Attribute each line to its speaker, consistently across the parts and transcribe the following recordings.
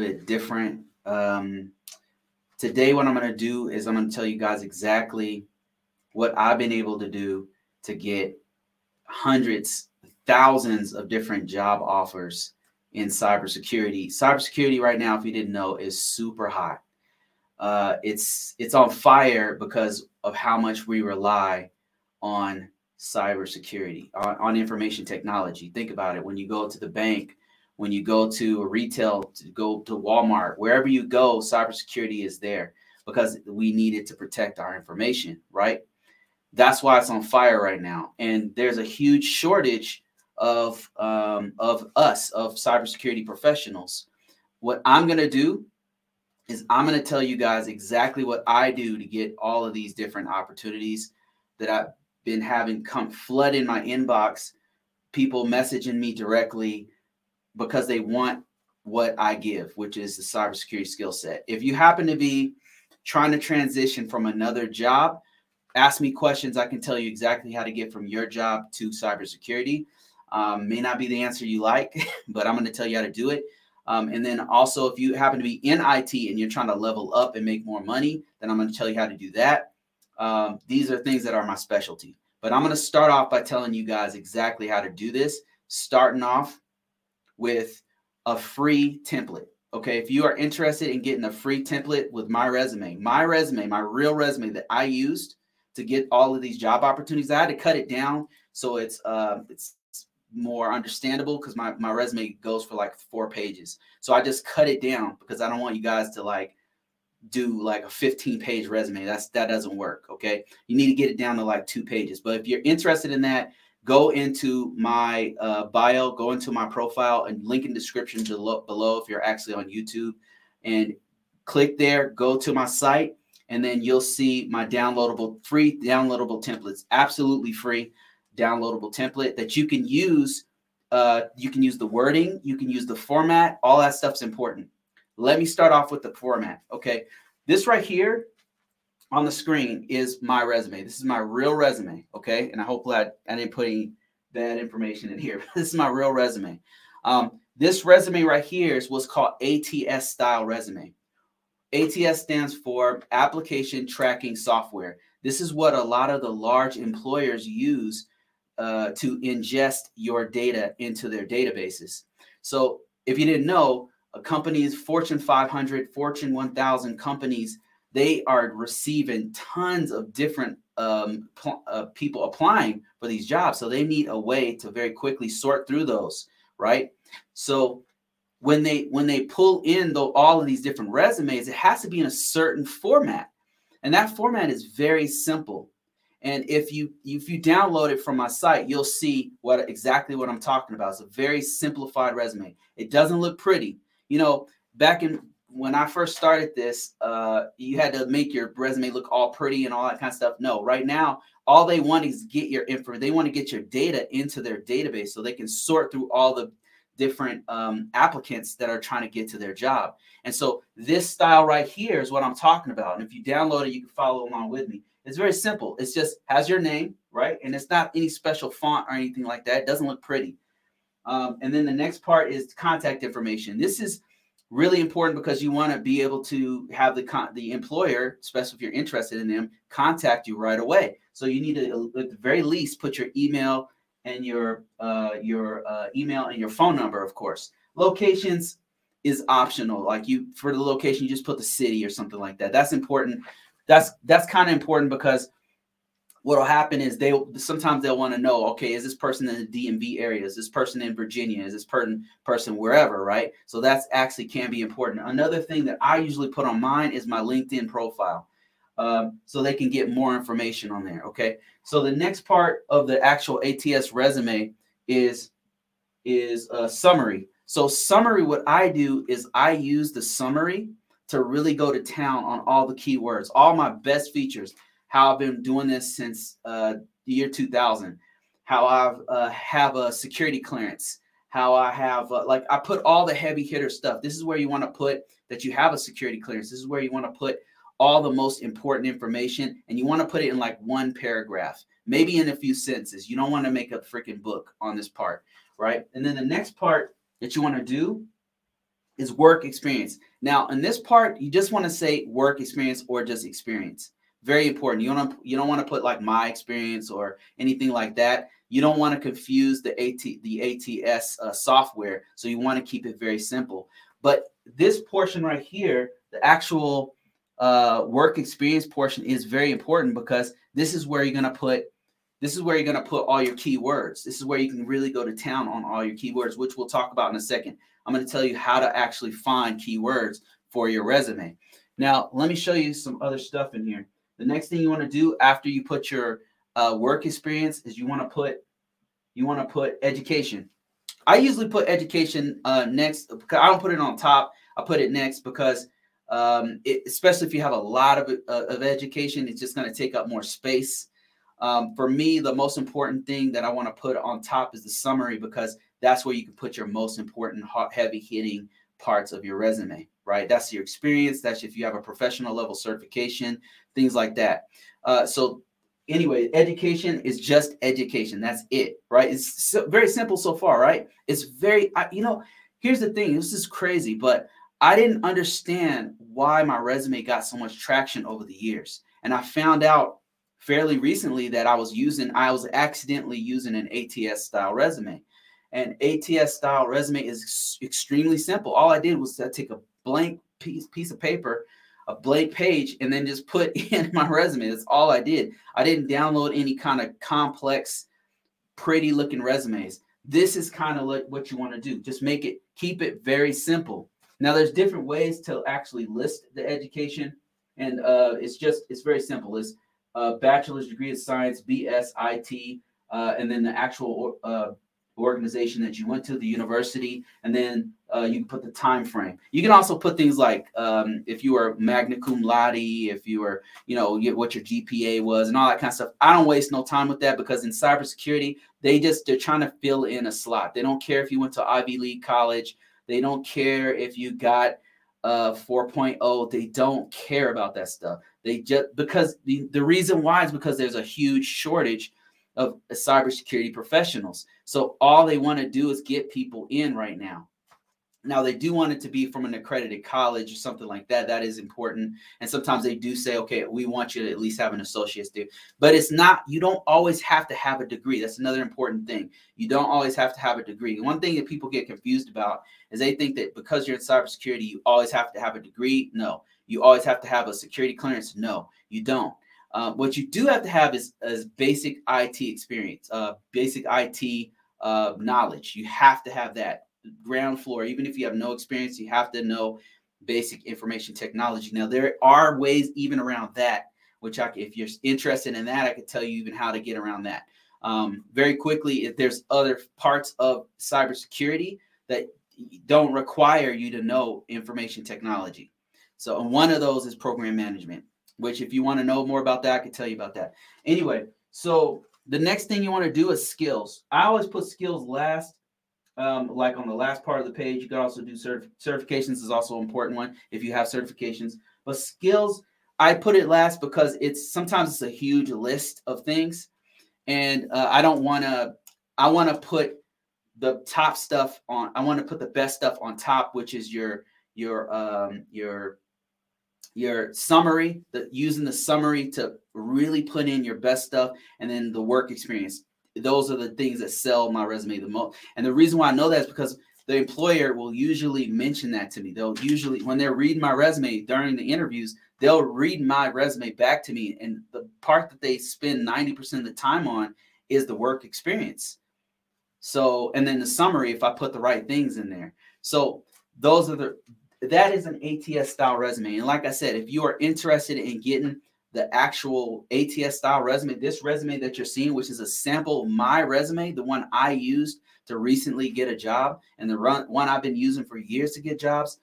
Speaker 1: bit different. Um, today, what I'm going to do is I'm going to tell you guys exactly what I've been able to do to get hundreds, thousands of different job offers in cybersecurity. Cybersecurity right now, if you didn't know, is super hot. Uh, it's it's on fire because of how much we rely on cybersecurity, on, on information technology. Think about it. When you go to the bank, when you go to a retail, to go to Walmart, wherever you go, cybersecurity is there because we need it to protect our information, right? That's why it's on fire right now. And there's a huge shortage of um, of us, of cybersecurity professionals. What I'm gonna do is I'm gonna tell you guys exactly what I do to get all of these different opportunities that I've been having come flood in my inbox. People messaging me directly because they want what I give, which is the cybersecurity skill set. If you happen to be trying to transition from another job, ask me questions. I can tell you exactly how to get from your job to cybersecurity. Um, may not be the answer you like, but I'm going to tell you how to do it. Um, and then also, if you happen to be in IT and you're trying to level up and make more money, then I'm going to tell you how to do that. Um, these are things that are my specialty. But I'm going to start off by telling you guys exactly how to do this, starting off with a free template. Okay, if you are interested in getting a free template with my resume, my resume, my real resume that I used to get all of these job opportunities, I had to cut it down so it's uh, it's more understandable because my, my resume goes for like four pages. So I just cut it down because I don't want you guys to like do like a 15 page resume. That's that doesn't work. Okay. You need to get it down to like two pages. But if you're interested in that, go into my uh, bio, go into my profile and link in description below, below if you're actually on YouTube and click there, go to my site, and then you'll see my downloadable free downloadable templates, absolutely free downloadable template that you can use. Uh, you can use the wording, you can use the format, all that stuff's important. Let me start off with the format. Okay. This right here on the screen is my resume. This is my real resume. Okay. And I hope that I didn't put any bad information in here. this is my real resume. Um, this resume right here is what's called ATS style resume. ATS stands for application tracking software. This is what a lot of the large employers use uh, to ingest your data into their databases. So if you didn't know, a company's Fortune 500, Fortune 1000 companies, they are receiving tons of different um, pl- uh, people applying for these jobs. So they need a way to very quickly sort through those, right? So when they when they pull in all of these different resumes, it has to be in a certain format, and that format is very simple. And if you if you download it from my site, you'll see what exactly what I'm talking about. It's a very simplified resume. It doesn't look pretty. You know, back in when I first started this, uh, you had to make your resume look all pretty and all that kind of stuff. No, right now, all they want is get your info. They want to get your data into their database so they can sort through all the different um, applicants that are trying to get to their job. And so this style right here is what I'm talking about. And if you download it, you can follow along with me. It's very simple. It's just has your name, right? And it's not any special font or anything like that. It doesn't look pretty. Um, and then the next part is contact information. This is really important because you want to be able to have the con- the employer, especially if you're interested in them, contact you right away. So you need to, at the very least, put your email and your uh, your uh, email and your phone number, of course. Locations is optional. Like you, for the location, you just put the city or something like that. That's important that's that's kind of important because what'll happen is they sometimes they'll want to know okay is this person in the dmv area? Is this person in virginia? Is this person person wherever right? So that's actually can be important. Another thing that i usually put on mine is my linkedin profile um, so they can get more information on there okay? So the next part of the actual ats resume is is a summary. So summary what i do is i use the summary to really go to town on all the keywords, all my best features, how I've been doing this since uh, the year 2000, how I uh, have a security clearance, how I have, uh, like, I put all the heavy hitter stuff. This is where you want to put that you have a security clearance. This is where you want to put all the most important information, and you want to put it in like one paragraph, maybe in a few sentences. You don't want to make a freaking book on this part, right? And then the next part that you want to do is work experience. Now, in this part, you just want to say work experience or just experience. Very important. You don't you don't want to put like my experience or anything like that. You don't want to confuse the AT the ATS uh, software, so you want to keep it very simple. But this portion right here, the actual uh, work experience portion, is very important because this is where you're going to put this is where you're going to put all your keywords. This is where you can really go to town on all your keywords, which we'll talk about in a second. I'm going to tell you how to actually find keywords for your resume. Now, let me show you some other stuff in here. The next thing you want to do after you put your uh, work experience is you want to put you want to put education. I usually put education uh, next because I don't put it on top. I put it next because um, it, especially if you have a lot of, uh, of education, it's just going to take up more space. Um, for me, the most important thing that I want to put on top is the summary because that's where you can put your most important, heavy hitting parts of your resume, right? That's your experience. That's if you have a professional level certification, things like that. Uh, so, anyway, education is just education. That's it, right? It's so, very simple so far, right? It's very, I, you know, here's the thing this is crazy, but I didn't understand why my resume got so much traction over the years. And I found out fairly recently that I was using, I was accidentally using an ATS style resume. And ATS style resume is extremely simple. All I did was to take a blank piece, piece of paper, a blank page, and then just put in my resume. That's all I did. I didn't download any kind of complex, pretty looking resumes. This is kind of like what you want to do. Just make it, keep it very simple. Now, there's different ways to actually list the education, and uh, it's just it's very simple. It's a bachelor's degree of science, BSIT, uh, and then the actual uh, organization that you went to, the university, and then uh, you can put the time frame. You can also put things like um, if you were magna cum laude, if you were, you know, what your GPA was, and all that kind of stuff. I don't waste no time with that because in cybersecurity, they just they're trying to fill in a slot. They don't care if you went to Ivy League college. They don't care if you got uh 4.0 they don't care about that stuff they just because the, the reason why is because there's a huge shortage of cybersecurity professionals. So all they want to do is get people in right now. Now they do want it to be from an accredited college or something like that. That is important. And sometimes they do say, okay, we want you to at least have an associate's degree. But it's not, you don't always have to have a degree. That's another important thing. You don't always have to have a degree. One thing that people get confused about is they think that because you're in cybersecurity, you always have to have a degree. No. You always have to have a security clearance. No, you don't. Uh, what you do have to have is, is basic IT experience, uh, basic IT uh, knowledge. You have to have that ground floor. Even if you have no experience, you have to know basic information technology. Now, there are ways even around that, which I, if you're interested in that, I could tell you even how to get around that. Um, very quickly, if there's other parts of cybersecurity that don't require you to know information technology. So, one of those is program management which if you want to know more about that, I can tell you about that. Anyway, so the next thing you want to do is skills. I always put skills last, um, like on the last part of the page. You can also do certif- certifications is also an important one if you have certifications. But skills, I put it last because it's sometimes it's a huge list of things, and uh, I don't want to. I want to put the top stuff on. I want to put the best stuff on top, which is your your um, your your summary, the, using the summary to really put in your best stuff, and then the work experience. Those are the things that sell my resume the most. And the reason why I know that is because the employer will usually mention that to me. They'll usually, when they're reading my resume during the interviews, they'll read my resume back to me. And the part that they spend 90% of the time on is the work experience. So, and then the summary, if I put the right things in there. So, those are the that is an ATS style resume. And like I said, if you are interested in getting the actual ATS style resume, this resume that you're seeing, which is a sample my resume, the one I used to recently get a job, and the run, one I've been using for years to get jobs,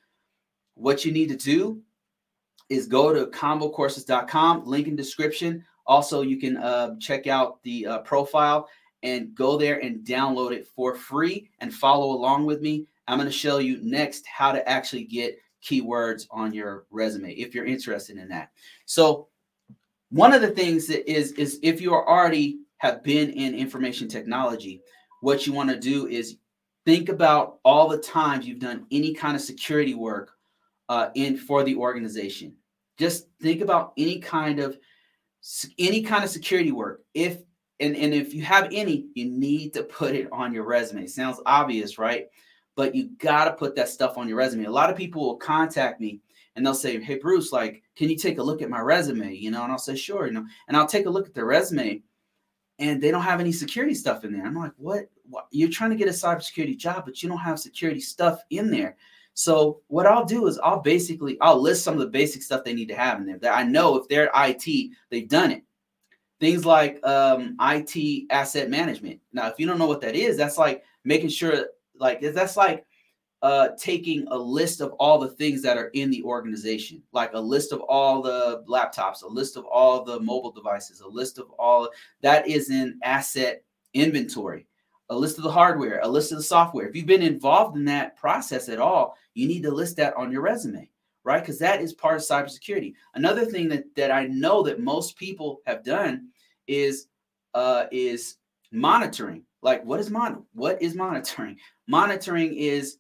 Speaker 1: what you need to do is go to combocourses.com, link in description. Also, you can uh, check out the uh, profile and go there and download it for free and follow along with me I'm going to show you next how to actually get keywords on your resume if you're interested in that. So one of the things that is is if you are already have been in information technology, what you want to do is think about all the times you've done any kind of security work uh, in for the organization. Just think about any kind of any kind of security work. If and, and if you have any, you need to put it on your resume. Sounds obvious, right? But you got to put that stuff on your resume. A lot of people will contact me and they'll say, Hey, Bruce, like, can you take a look at my resume? You know, and I'll say, Sure, you know, and I'll take a look at their resume and they don't have any security stuff in there. I'm like, what? what? You're trying to get a cybersecurity job, but you don't have security stuff in there. So what I'll do is I'll basically I'll list some of the basic stuff they need to have in there that I know if they're IT, they've done it. Things like um, IT asset management. Now, if you don't know what that is, that's like making sure like that's like uh, taking a list of all the things that are in the organization, like a list of all the laptops, a list of all the mobile devices, a list of all that is in asset inventory, a list of the hardware, a list of the software. If you've been involved in that process at all, you need to list that on your resume, right? Because that is part of cybersecurity. Another thing that that I know that most people have done is uh, is monitoring. Like, what is mon? What is monitoring? Monitoring is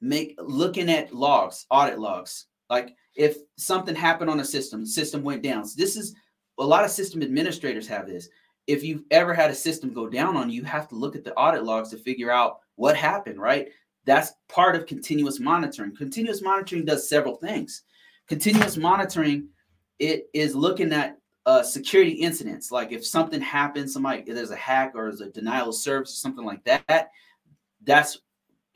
Speaker 1: make looking at logs, audit logs. Like if something happened on a system, system went down. So this is a lot of system administrators have this. If you've ever had a system go down on you, you have to look at the audit logs to figure out what happened, right? That's part of continuous monitoring. Continuous monitoring does several things. Continuous monitoring, it is looking at uh, security incidents. Like if something happens, somebody there's a hack or there's a denial of service or something like that. That's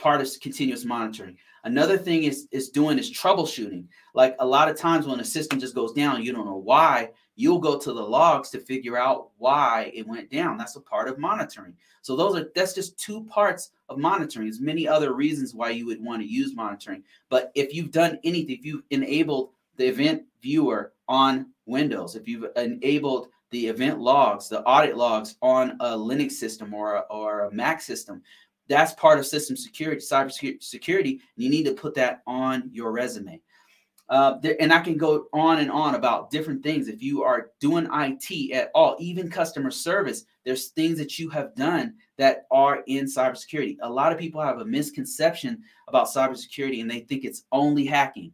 Speaker 1: part of continuous monitoring. Another thing is is doing is troubleshooting. Like a lot of times when a system just goes down, you don't know why. You'll go to the logs to figure out why it went down. That's a part of monitoring. So those are that's just two parts of monitoring. There's many other reasons why you would want to use monitoring. But if you've done anything, if you've enabled the event viewer on Windows, if you've enabled the event logs, the audit logs on a Linux system or a, or a Mac system, that's part of system security, cyber security. And you need to put that on your resume. Uh, there, and I can go on and on about different things. If you are doing IT at all, even customer service, there's things that you have done that are in cybersecurity. A lot of people have a misconception about cybersecurity and they think it's only hacking.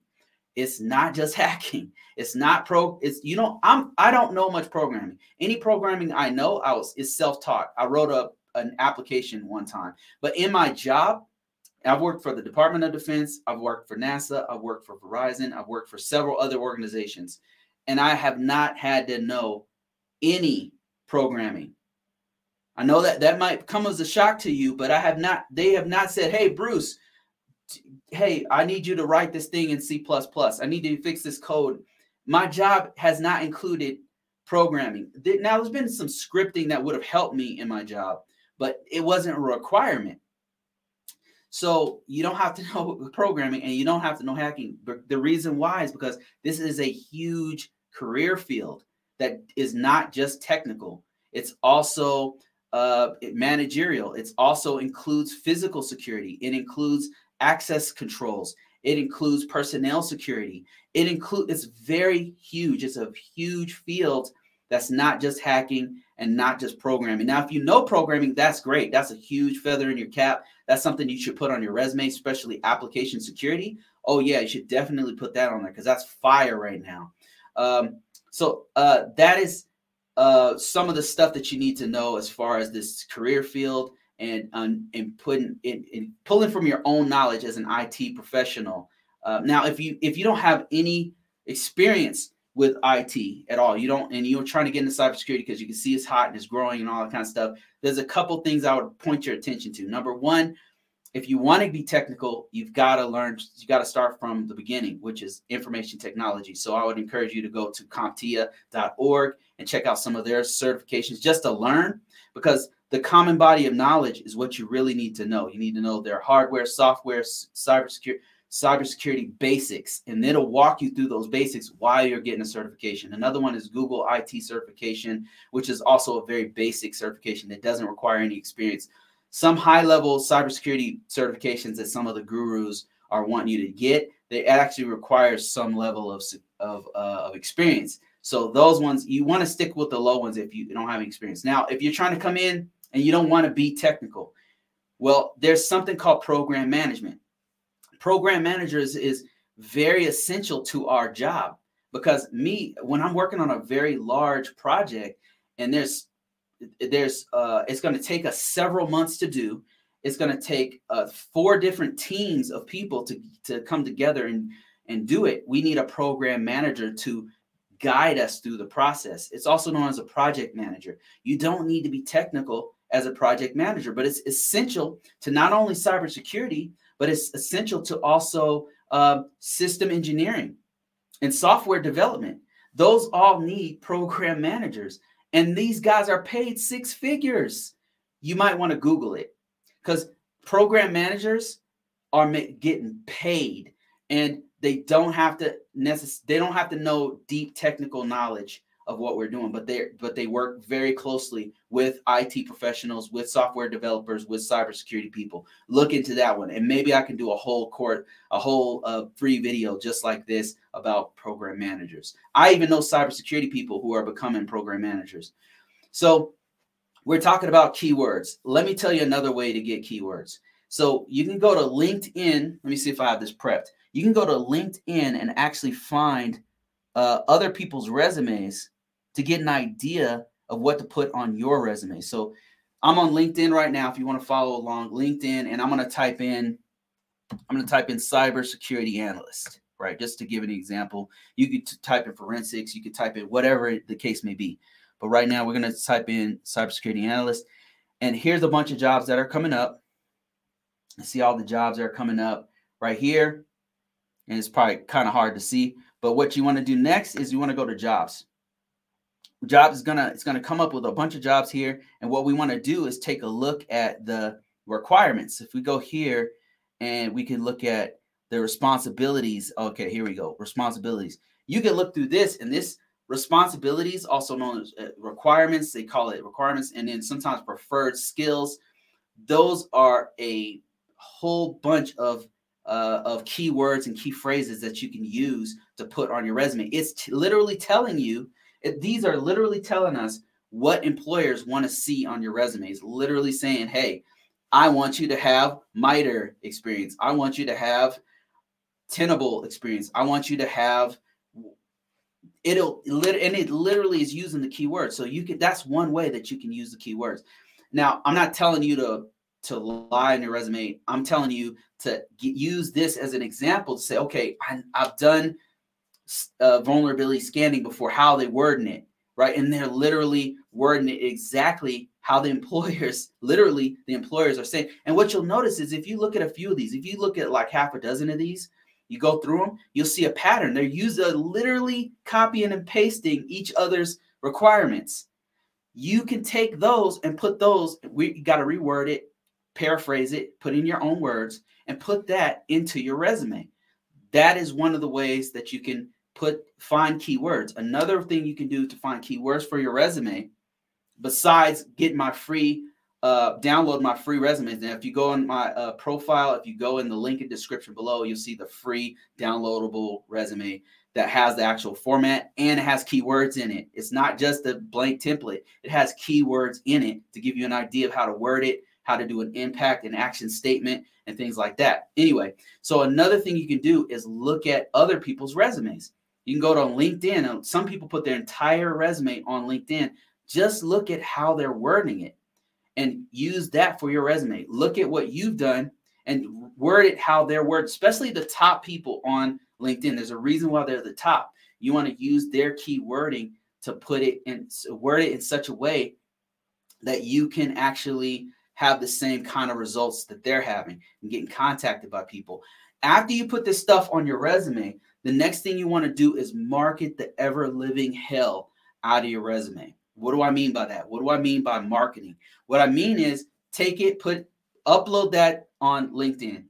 Speaker 1: It's not just hacking. It's not pro. It's you know I'm I don't know much programming. Any programming I know I was is self taught. I wrote a an application one time. But in my job, I've worked for the Department of Defense, I've worked for NASA, I've worked for Verizon, I've worked for several other organizations, and I have not had to know any programming. I know that that might come as a shock to you, but I have not, they have not said, hey, Bruce, hey, I need you to write this thing in C. I need to fix this code. My job has not included programming. Now, there's been some scripting that would have helped me in my job, but it wasn't a requirement. So you don't have to know programming and you don't have to know hacking. But the reason why is because this is a huge career field that is not just technical. It's also uh, managerial. It also includes physical security. It includes access controls. It includes personnel security. It includes. It's very huge. It's a huge field that's not just hacking and not just programming. Now, if you know programming, that's great. That's a huge feather in your cap. That's something you should put on your resume, especially application security. Oh, yeah, you should definitely put that on there because that's fire right now. Um, so uh, that is uh, some of the stuff that you need to know as far as this career field and um, and putting in, in, pulling from your own knowledge as an IT professional. Uh, now, if you if you don't have any experience with IT at all. You don't, and you're trying to get into cybersecurity because you can see it's hot and it's growing and all that kind of stuff. There's a couple things I would point your attention to. Number one, if you want to be technical, you've got to learn, you got to start from the beginning, which is information technology. So I would encourage you to go to CompTIA.org and check out some of their certifications just to learn because the common body of knowledge is what you really need to know. You need to know their hardware, software, cybersecurity cybersecurity basics, and it'll walk you through those basics while you're getting a certification. Another one is Google IT certification, which is also a very basic certification that doesn't require any experience. Some high level cybersecurity certifications that some of the gurus are wanting you to get, they actually require some level of, of, uh, of experience. So those ones, you want to stick with the low ones if you don't have experience. Now, if you're trying to come in and you don't want to be technical, Well, there's something called program management. Program managers is very essential to our job. Because me when I'm working on a very large project and there's there's uh it's going to take us several months to do it's going to take uh, four different teams of people to to come together and and do it. We need a program manager to guide us through the process. It's also known as a project manager. You don't need to be technical as a project manager but it's essential to not only cybersecurity but it's essential to also uh, system engineering and software development those all need program managers and these guys are paid six figures. You might want to Google it because program managers are getting paid and they don't have to necess- they don't have to know deep technical knowledge of what we're doing but they but they work very closely with IT professionals with software developers with cybersecurity people. Look into that one and maybe I can do a whole court a whole uh, free video just like this about program managers. I even know cybersecurity people who are becoming program managers. So we're talking about keywords. Let me tell you another way to get keywords. So you can go to LinkedIn let me see if I have this prepped. You can go to LinkedIn and actually find uh, other people's resumes to get an idea of what to put on your resume. So I'm on LinkedIn right now. If you want to follow along, LinkedIn, and I'm going to type in, I'm going to type in cybersecurity analyst, right? Just to give an example. You could type in forensics, you could type in whatever the case may be. But right now, we're going to type in cybersecurity analyst. And here's a bunch of jobs that are coming up. See all the jobs that are coming up right here. And it's probably kind of hard to see. But what you want to do next is you want to go to jobs job is gonna it's gonna come up with a bunch of jobs here and what we want to do is take a look at the requirements. If we go here and we can look at the responsibilities okay here we go responsibilities. You can look through this and this responsibilities also known as uh, requirements they call it requirements and then sometimes preferred skills those are a whole bunch of uh, of keywords and key phrases that you can use to put on your resume. It's t- literally telling you it, these are literally telling us what employers want to see on your resumes. Literally saying, hey, I want you to have MITRE experience. I want you to have Tenable experience. I want you to have it'll and it literally is using the keywords. So you can that's one way that you can use the keywords. Now, I'm not telling you to to lie in your resume. I'm telling you to get, use this as an example to say, okay, I, I've done uh, vulnerability scanning before how they wording it, right? And they're literally wording it exactly how the employers, literally the employers are saying. And what you'll notice is if you look at a few of these, if you look at like half a dozen of these, you go through them, you'll see a pattern. They're using literally copying and pasting each other's requirements. You can take those and put those, we got to reword it, paraphrase it, put in your own words, and put that into your resume. That is one of the ways that you can put find keywords. Another thing you can do to find keywords for your resume, besides get my free uh, download my free resumes. Now, if you go on my uh, profile, if you go in the link in description below, you'll see the free downloadable resume that has the actual format and it has keywords in it. It's not just a blank template. It has keywords in it to give you an idea of how to word it, how to do an impact and action statement, and things like that. Anyway, so another thing you can do is look at other people's resumes. You can go to LinkedIn. Some people put their entire resume on LinkedIn. Just look at how they're wording it and use that for your resume. Look at what you've done and word it how they're worded, especially the top people on LinkedIn. There's a reason why they're the top. You want to use their key wording to put it and word it in such a way that you can actually have the same kind of results that they're having and getting contacted by people. After you put this stuff on your resume, the next thing you want to do is market the ever living hell out of your resume. What do I mean by that? What do I mean by marketing? What I mean is take it, put, upload that on LinkedIn.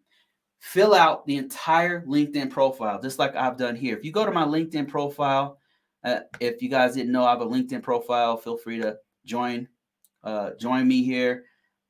Speaker 1: Fill out the entire LinkedIn profile, just like I've done here. If you go to my LinkedIn profile, uh, if you guys didn't know, I have a LinkedIn profile. Feel free to join, uh, join me here.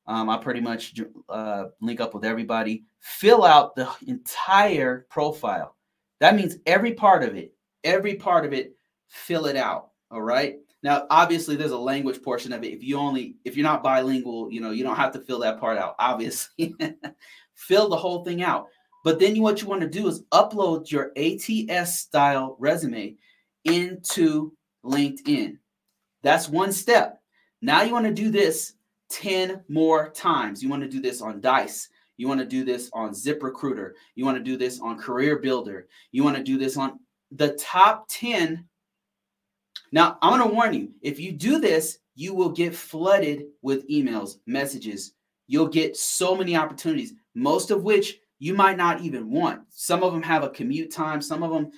Speaker 1: Um, I pretty much uh, link up with everybody. Fill out the entire profile. That means every part of it, every part of it, fill it out. All right. Now, obviously, there's a language portion of it. If you only, if you're not bilingual, you know, you don't have to fill that part out. Obviously, fill the whole thing out. But then what you want to do is upload your ATS style resume into LinkedIn. That's one step. Now you want to do this 10 more times. You want to do this on Dice. You want to do this on ZipRecruiter. You want to do this on Career Builder. You want to do this on the top 10. Now, I'm going to warn you if you do this, you will get flooded with emails, messages. You'll get so many opportunities, most of which you might not even want. Some of them have a commute time, some of them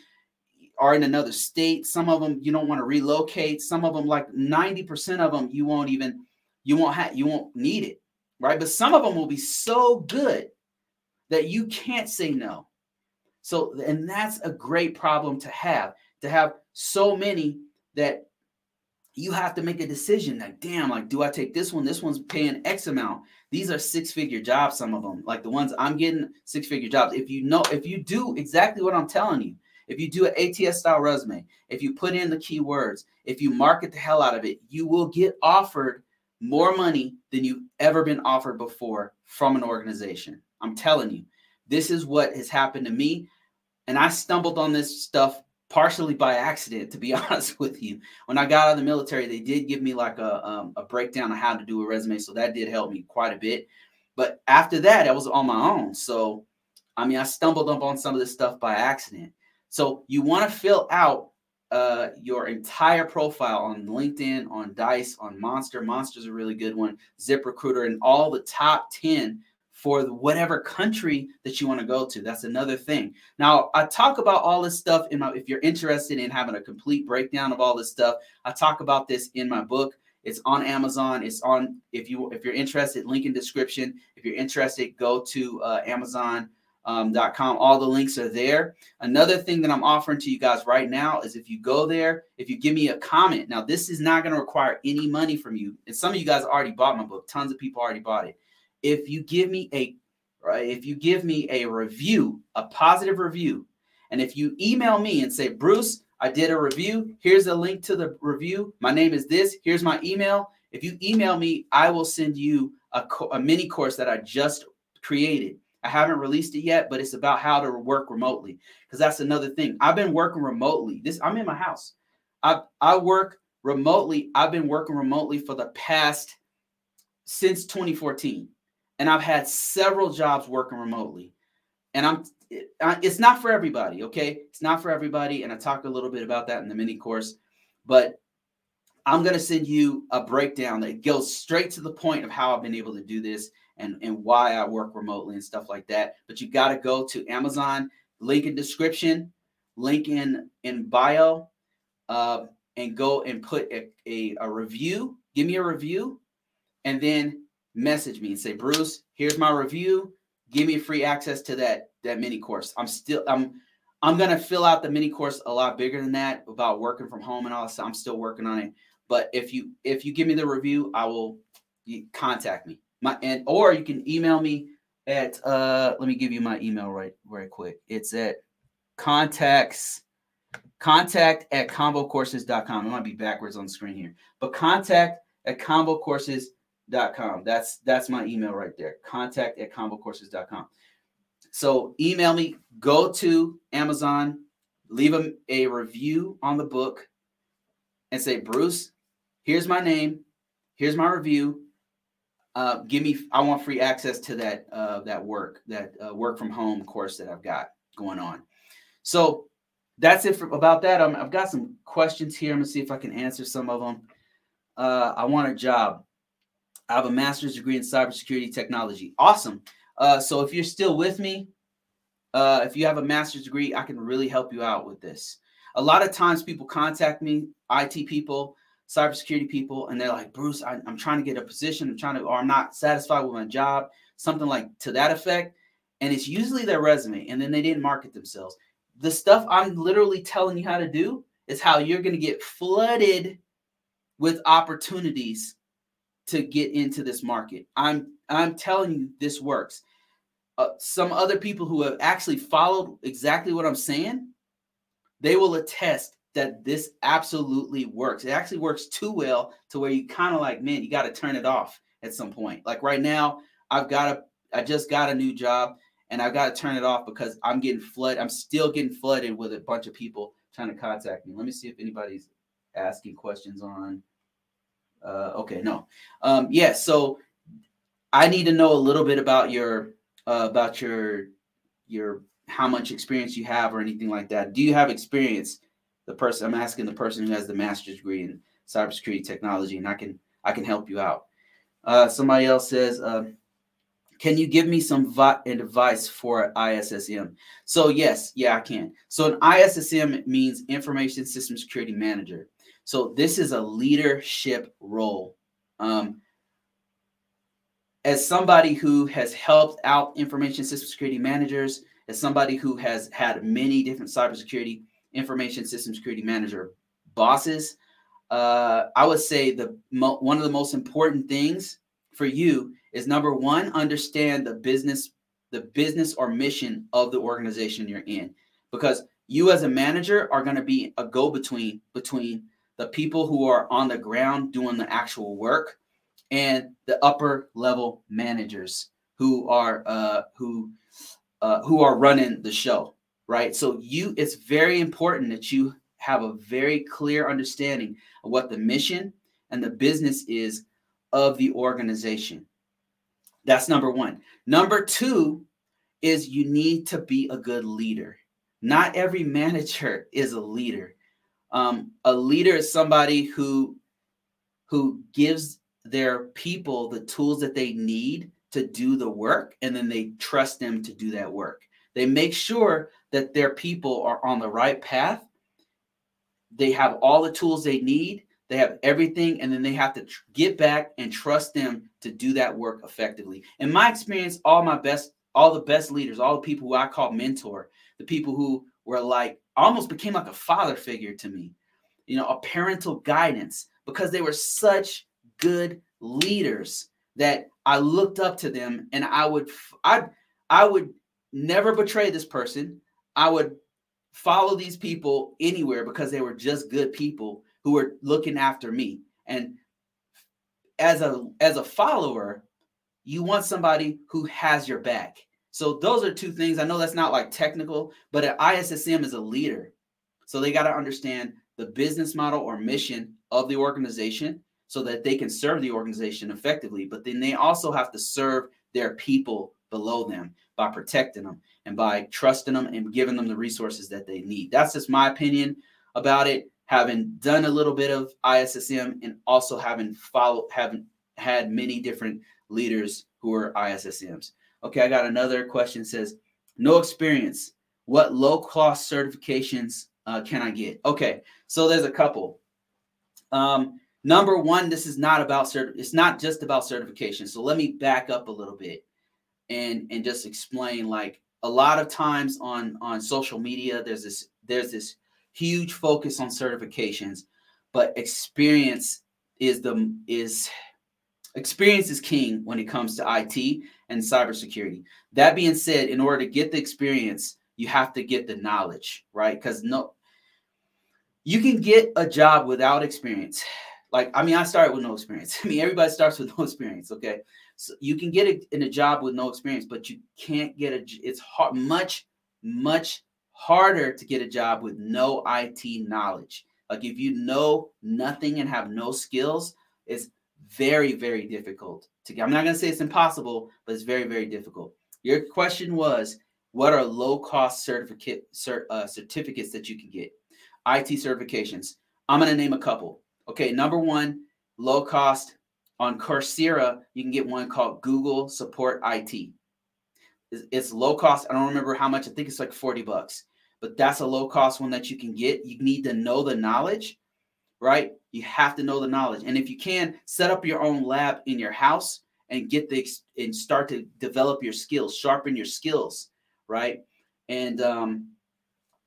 Speaker 1: are in another state, some of them you don't want to relocate, some of them like 90% of them you won't even you won't have you won't need it, right? But some of them will be so good that you can't say no. So and that's a great problem to have to have so many that you have to make a decision like damn like do i take this one this one's paying x amount these are six figure jobs some of them like the ones i'm getting six figure jobs if you know if you do exactly what i'm telling you if you do an ats style resume if you put in the keywords if you market the hell out of it you will get offered more money than you've ever been offered before from an organization i'm telling you this is what has happened to me and i stumbled on this stuff partially by accident, to be honest with you. When I got out of the military, they did give me like a, um, a breakdown of how to do a resume. So that did help me quite a bit. But after that, I was on my own. So, I mean, I stumbled up on some of this stuff by accident. So you want to fill out uh, your entire profile on LinkedIn, on Dice, on Monster. Monster's a really good one. ZipRecruiter, and all the top 10 for whatever country that you want to go to. That's another thing. Now, I talk about all this stuff in my if you're interested in having a complete breakdown of all this stuff, I talk about this in my book. It's on Amazon. It's on if you if you're interested, link in description. If you're interested, go to uh, Amazon. Um, .com. All the links are there. Another thing that I'm offering to you guys right now is if you go there, if you give me a comment. Now, this is not going to require any money from you. And some of you guys already bought my book. Tons of people already bought it if you give me a right, if you give me a review, a positive review, and if you email me and say, Bruce, I did a review. Here's a link to the review. My name is this. Here's my email. If you email me, I will send you a, a mini course that I just created. I haven't released it yet, but it's about how to work remotely because that's another thing. I've been working remotely. This I'm in my house. I I work remotely. I've been working remotely for the past since 2014 and I've had several jobs working remotely. And I'm it's not for everybody, okay? It's not for everybody and I talk a little bit about that in the mini course, but I'm going to send you a breakdown that goes straight to the point of how I've been able to do this and and why I work remotely and stuff like that. But you got to go to Amazon, link in description, link in in bio, uh, and go and put a, a, a review. Give me a review, and then message me and say, Bruce, here's my review. Give me free access to that that mini course. I'm still I'm I'm gonna fill out the mini course a lot bigger than that about working from home and all that. I'm still working on it. But if you if you give me the review, I will contact me. My and or you can email me at uh let me give you my email right right quick. It's at contacts contact at combocourses.com. It might be backwards on the screen here, but contact at combocourses.com. That's that's my email right there. Contact at combocourses.com. So email me, go to Amazon, leave a, a review on the book, and say, Bruce, here's my name, here's my review. Uh, give me, I want free access to that uh, that work, that uh, work from home course that I've got going on. So that's it for, about that. Um, I've got some questions here. I'm gonna see if I can answer some of them. Uh, I want a job. I have a master's degree in cybersecurity technology. Awesome. Uh, so if you're still with me, uh, if you have a master's degree, I can really help you out with this. A lot of times people contact me, IT people, cybersecurity people, and they're like, Bruce, I, am trying to get a position. I'm trying to, or I'm not satisfied with my job, something like to that effect. And it's usually their resume, and then they didn't market themselves. The stuff I'm literally telling you how to do is how you're going to get flooded with opportunities to get into this market. I'm I'm telling you this works. Uh, some other people who have actually followed exactly what I'm saying, they will attest that this absolutely works. It actually works too well to where you kind of like, man, you got to turn it off at some point. Like right now, I've got a, I just got a new job and I've got to turn it off because I'm getting flooded. I'm still getting flooded with a bunch of people trying to contact me. Let me see if anybody's asking questions on. Uh, okay, no. Um, yeah, so I need to know a little bit about your uh, about your your how much experience you have or anything like that. Do you have experience? The person I'm asking the person who has the master's degree in cybersecurity technology, and I can I can help you out. Uh, somebody else says, uh, "Can you give me some vi- advice for ISSM?" So yes, yeah, I can. So an ISSM means Information System Security Manager. So this is a leadership role. Um, as somebody who has helped out information system security managers, as somebody who has had many different cybersecurity information system security manager bosses, uh, I would say the mo- one of the most important things for you is number one, understand the business, the business or mission of the organization you're in, because you as a manager are going to be a go-between between the people who are on the ground doing the actual work and the upper level managers who are uh, who uh, who are running the show, right? So you, it's very important that you have a very clear understanding of what the mission and the business is of the organization. That's number one. Number two is you need to be a good leader. Not every manager is a leader. Um, a leader is somebody who who gives their people the tools that they need to do the work and then they trust them to do that work. They make sure that their people are on the right path. They have all the tools they need, they have everything, and then they have to tr- get back and trust them to do that work effectively. In my experience, all my best, all the best leaders, all the people who I call mentor, the people who were like almost became like a father figure to me, you know, a parental guidance because they were such good leaders that I looked up to them and I would I I would never betray this person. I would follow these people anywhere because they were just good people who were looking after me. And as a as a follower, you want somebody who has your back. So those are two things. I know that's not like technical, but an ISSM is a leader. So they got to understand the business model or mission of the organization so that they can serve the organization effectively. But then they also have to serve their people below them by protecting them and by trusting them and giving them the resources that they need. That's just my opinion about it. Having done a little bit of ISSM and also having followed, having had many different leaders who are ISSMs. Okay, I got another question. Says, no experience. What low cost certifications uh, can I get? Okay, so there's a couple. Um, number one, this is not about cert. It's not just about certification. So let me back up a little bit and and just explain. Like a lot of times on on social media, there's this there's this huge focus on certifications, but experience is the is experience is king when it comes to IT and cybersecurity. That being said, in order to get the experience, you have to get the knowledge, right? Because no, you can get a job without experience. Like, I mean, I started with no experience. I mean, everybody starts with no experience. Okay, so you can get it in a job with no experience, but you can't get a. It's hard, much, much harder to get a job with no IT knowledge. Like, if you know nothing and have no skills, it's very, very difficult to get. I'm not going to say it's impossible, but it's very, very difficult. Your question was, what are low cost certificate cert, uh, certificates that you can get? IT certifications. I'm going to name a couple. Okay, number one, low cost on Coursera. You can get one called Google Support IT. It's, low cost. I don't remember how much. I think it's like 40 bucks, but that's a low cost one that you can get. You need to know the knowledge, right? You have to know the knowledge. And if you can, set up your own lab in your house and get the and start to develop your skills, sharpen your skills, right? And um,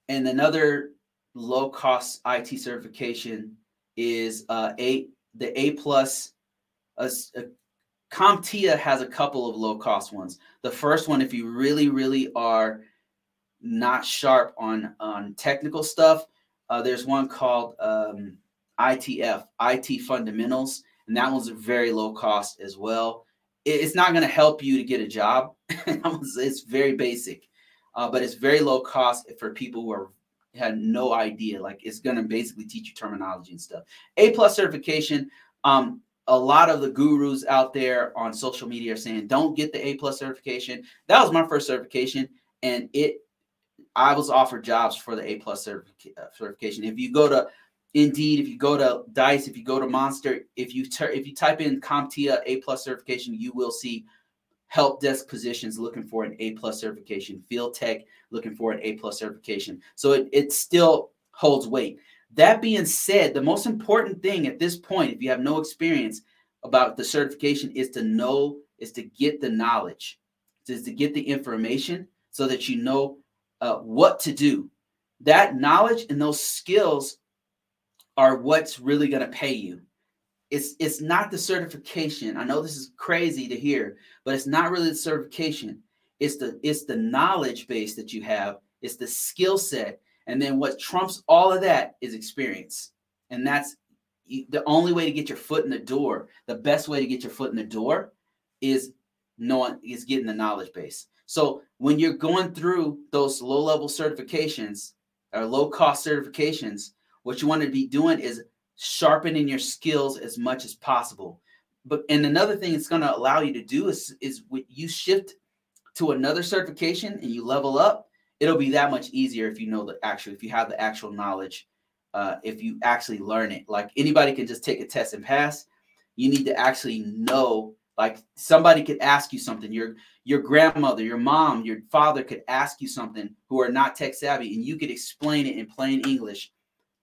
Speaker 1: and another low cost IT certification is uh, a the A plus. A, a, CompTIA has a couple of low cost ones. The first one, if you really really are not sharp on on technical stuff, Uh, there's one called um, ITF, IT Fundamentals, and that one's very low cost as well. It's not going to help you to get a job. it's very basic, uh, but it's very low cost for people who are had no idea. Like it's going to basically teach you terminology and stuff. A plus certification. Um, a lot of the gurus out there on social media are saying don't get the A plus certification. That was my first certification, and it I was offered jobs for the A plus uh, certification. If you go to Indeed, if you go to Dice, if you go to Monster, if you ter- if you type in CompTIA A plus certification, you will see help desk positions looking for an A plus certification, field tech looking for an A plus certification. So it, it still holds weight. That being said, the most important thing at this point, if you have no experience about the certification, is to know, is to get the knowledge, is to get the information so that you know uh, what to do. That knowledge and those skills are what's really going to pay you. It's it's not the certification. I know this is crazy to hear, but it's not really the certification. It's the it's the knowledge base that you have. It's the skill set, and then what trumps all of that is experience. And that's the only way to get your foot in the door. The best way to get your foot in the door is knowing is getting the knowledge base. So when you're going through those low level certifications or low cost certifications, what you want to be doing is sharpening your skills as much as possible. But and another thing it's going to allow you to do is is when you shift to another certification and you level up, it'll be that much easier if you know the actual if you have the actual knowledge, uh, if you actually learn it. Like anybody can just take a test and pass. You need to actually know. Like somebody could ask you something. Your your grandmother, your mom, your father could ask you something who are not tech savvy, and you could explain it in plain English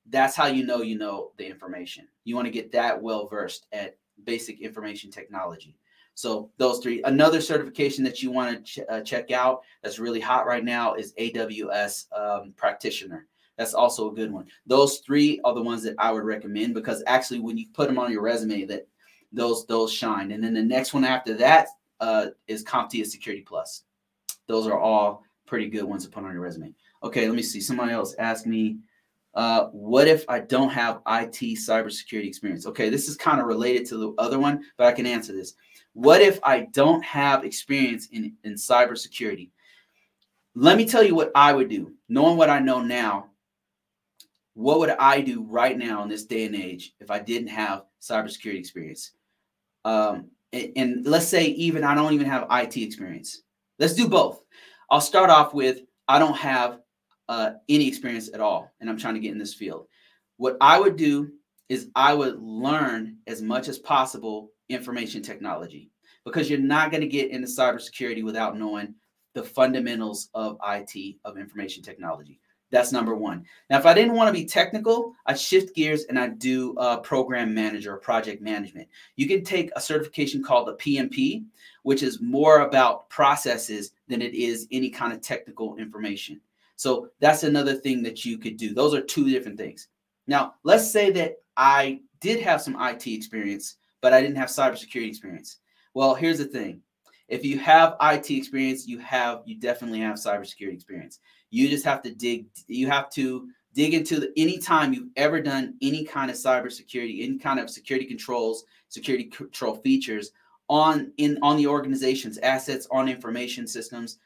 Speaker 1: that's how you know you know the information. You want to get that well versed at basic information technology. So those three. Another certification that you want to ch- uh, check out that's really hot right now is AWS um, practitioner. That's also a good one. Those three are the ones that I would recommend because actually, when you put them on your resume, that those those shine. And then the next one after that uh, is CompTIA Security Plus. Those are all pretty good ones to put on your resume. Okay, let me see. Somebody else asked me uh, what if I don't have IT cybersecurity experience? Okay, this is kind of related to the other one, but I can answer this. What if I don't have experience in, in cybersecurity? Let me tell you what I would do. Knowing what I know now, what would I do right now in this day and age if I didn't have cybersecurity experience? Um, and, and let's say even I don't even have IT experience. Let's do both. I'll start off with I don't have uh, any experience at all, and I'm trying to get in this field. What I would do is I would learn as much as possible information technology because you're not going to get into cybersecurity without knowing the fundamentals of IT, of information technology. That's number one. Now, if I didn't want to be technical, I'd shift gears and I'd do a program manager or project management. You can take a certification called the PMP, which is more about processes than it is any kind of technical information. So that's another thing that you could do. Those are two different things. Now, let's say that I did have some IT experience, but I didn't have cybersecurity experience. Well, here's the thing. If you have IT experience, you have you definitely have cybersecurity experience. You just have to dig you have to dig into the anytime you've ever done any kind of cybersecurity, any kind of security controls, security control features on in on the organization's assets, on information systems,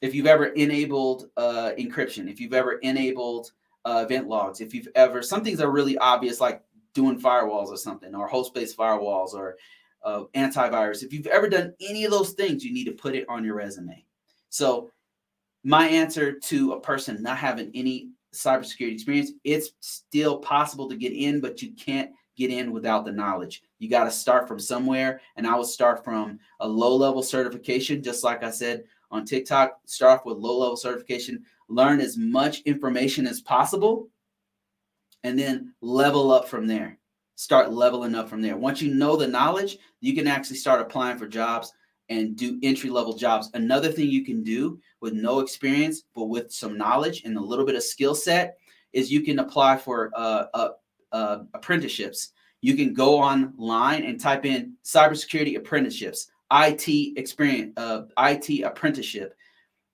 Speaker 1: if you've ever enabled uh, encryption, if you've ever enabled uh, event logs, if you've ever some things are really obvious, like doing firewalls or something, or host-based firewalls, or uh, antivirus. If you've ever done any of those things, you need to put it on your resume. So, my answer to a person not having any cybersecurity experience, it's still possible to get in, but you can't get in without the knowledge. You got to start from somewhere, and I would start from a low-level certification, just like I said on TikTok. Start off with low level certification, learn as much information as possible, and then level up from there. Start leveling up from there. Once you know the knowledge, you can actually start applying for jobs and do entry level jobs. Another thing you can do with no experience, but with some knowledge and a little bit of skill set, is you can apply for uh, uh, uh, apprenticeships. You can go online and type in cybersecurity apprenticeships. IT experience, uh, IT apprenticeship,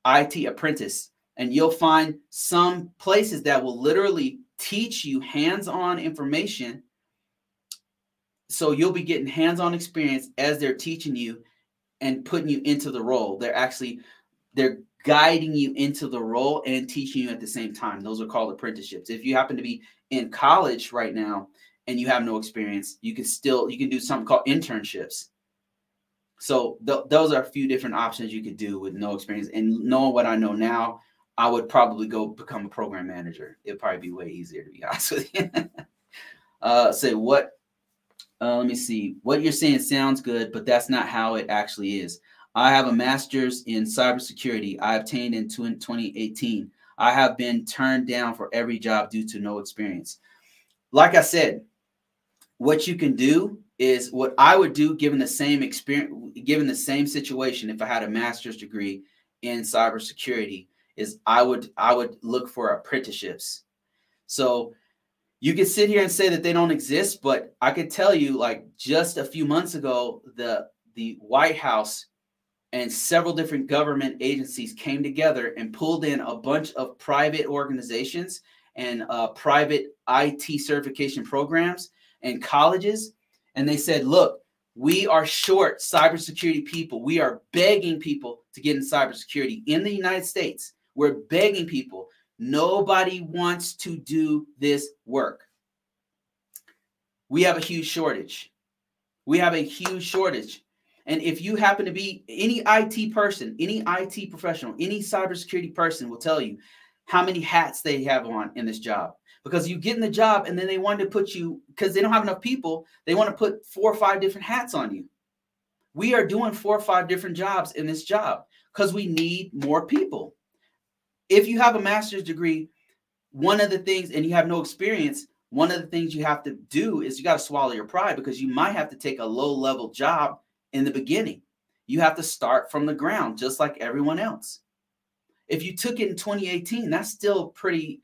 Speaker 1: IT apprentice, and you'll find some places that will literally teach you hands-on information so you'll be getting hands-on experience as they're teaching you and putting you into the role they're actually they're guiding you into the role and teaching you at the same time those are called apprenticeships if you happen to be in college right now and you have no experience you can still you can do something called internships so th- those are a few different options you could do with no experience and knowing what i know now I would probably go become a program manager. It'd probably be way easier to be honest with you. uh, say what? Uh, let me see. What you're saying sounds good, but that's not how it actually is. I have a master's in cybersecurity I obtained in 2018. I have been turned down for every job due to no experience. Like I said, what you can do is what I would do given the same experience, given the same situation, if I had a master's degree in cybersecurity, is I would I would look for apprenticeships. So you could sit here and say that they don't exist, but I could tell you, like just a few months ago, the the White House and several different government agencies came together and pulled in a bunch of private organizations and uh, private IT certification programs and colleges, and they said, "Look, we are short cybersecurity people. We are begging people to get in cybersecurity in the United States." We're begging people. Nobody wants to do this work. We have a huge shortage. We have a huge shortage. And if you happen to be any IT person, any IT professional, any cybersecurity person will tell you how many hats they have on in this job. Because you get in the job and then they want to put you, because they don't have enough people, they want to put four or five different hats on you. We are doing four or five different jobs in this job because we need more people if you have a master's degree, one of the things, and you have no experience, one of the things you have to do is you got to swallow your pride because you might have to take a low level job in the beginning. You have to start from the ground, just like everyone else. If you took it in 2018, that's still pretty,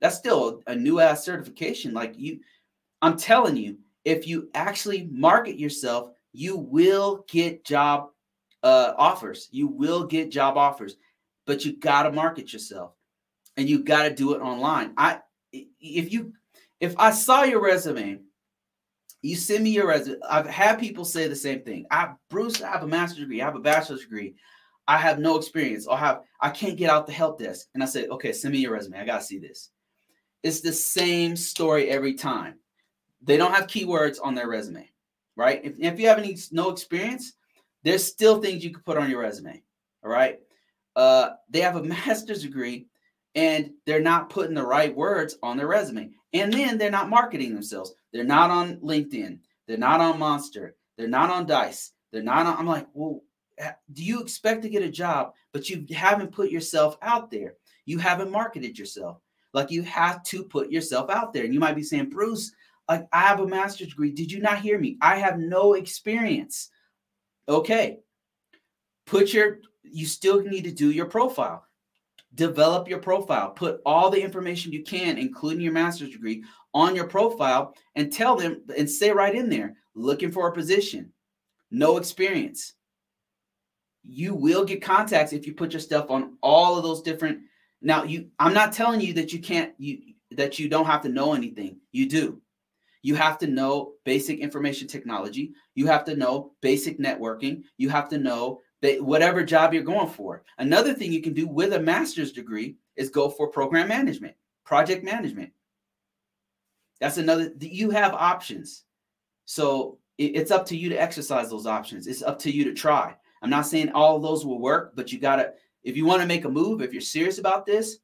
Speaker 1: that's still a new ass certification. Like you, I'm telling you, if you actually market yourself, you will get job uh, offers. You will get job offers but you got to market yourself and you got to do it online. I if you if I saw your resume, you send me your resume. I've had people say the same thing. I Bruce, I have a master's degree, I have a bachelor's degree. I have no experience or have I can't get out the help desk. And I said, okay, send me your resume. I gotta see this. It's the same story every time. They don't have keywords on their resume, right? If, if you have any no experience, there's still things you could put on your resume. All right uh, they have a master's degree and they're not putting the right words on their resume. And then they're not marketing themselves. They're not on LinkedIn. They're not on Monster. They're not on Dice. They're not on. I'm like, well, do you expect to get a job, but you haven't put yourself out there? You haven't marketed yourself. Like you have to put yourself out there. And you might be saying, Bruce, like I have a master's degree. Did you not hear me? I have no experience. Okay. Put your you still need to do your profile. Develop your profile. Put all the information you can, including your master's degree, on your profile and tell them and say right in there looking for a position, no experience. You will get contacts if you put your stuff on all of those different. Now, you I'm not telling you that you can't you that you don't have to know anything. You do. You have to know basic information technology. You have to know basic networking. You have to know that whatever job you're going for. Another thing you can do with a master's degree is go for program management, project management. That's another, you have options. So it's up to you to exercise those options. It's up to you to try. I'm not saying all those will work, but you got to, if you want to make a move, if you're serious about this,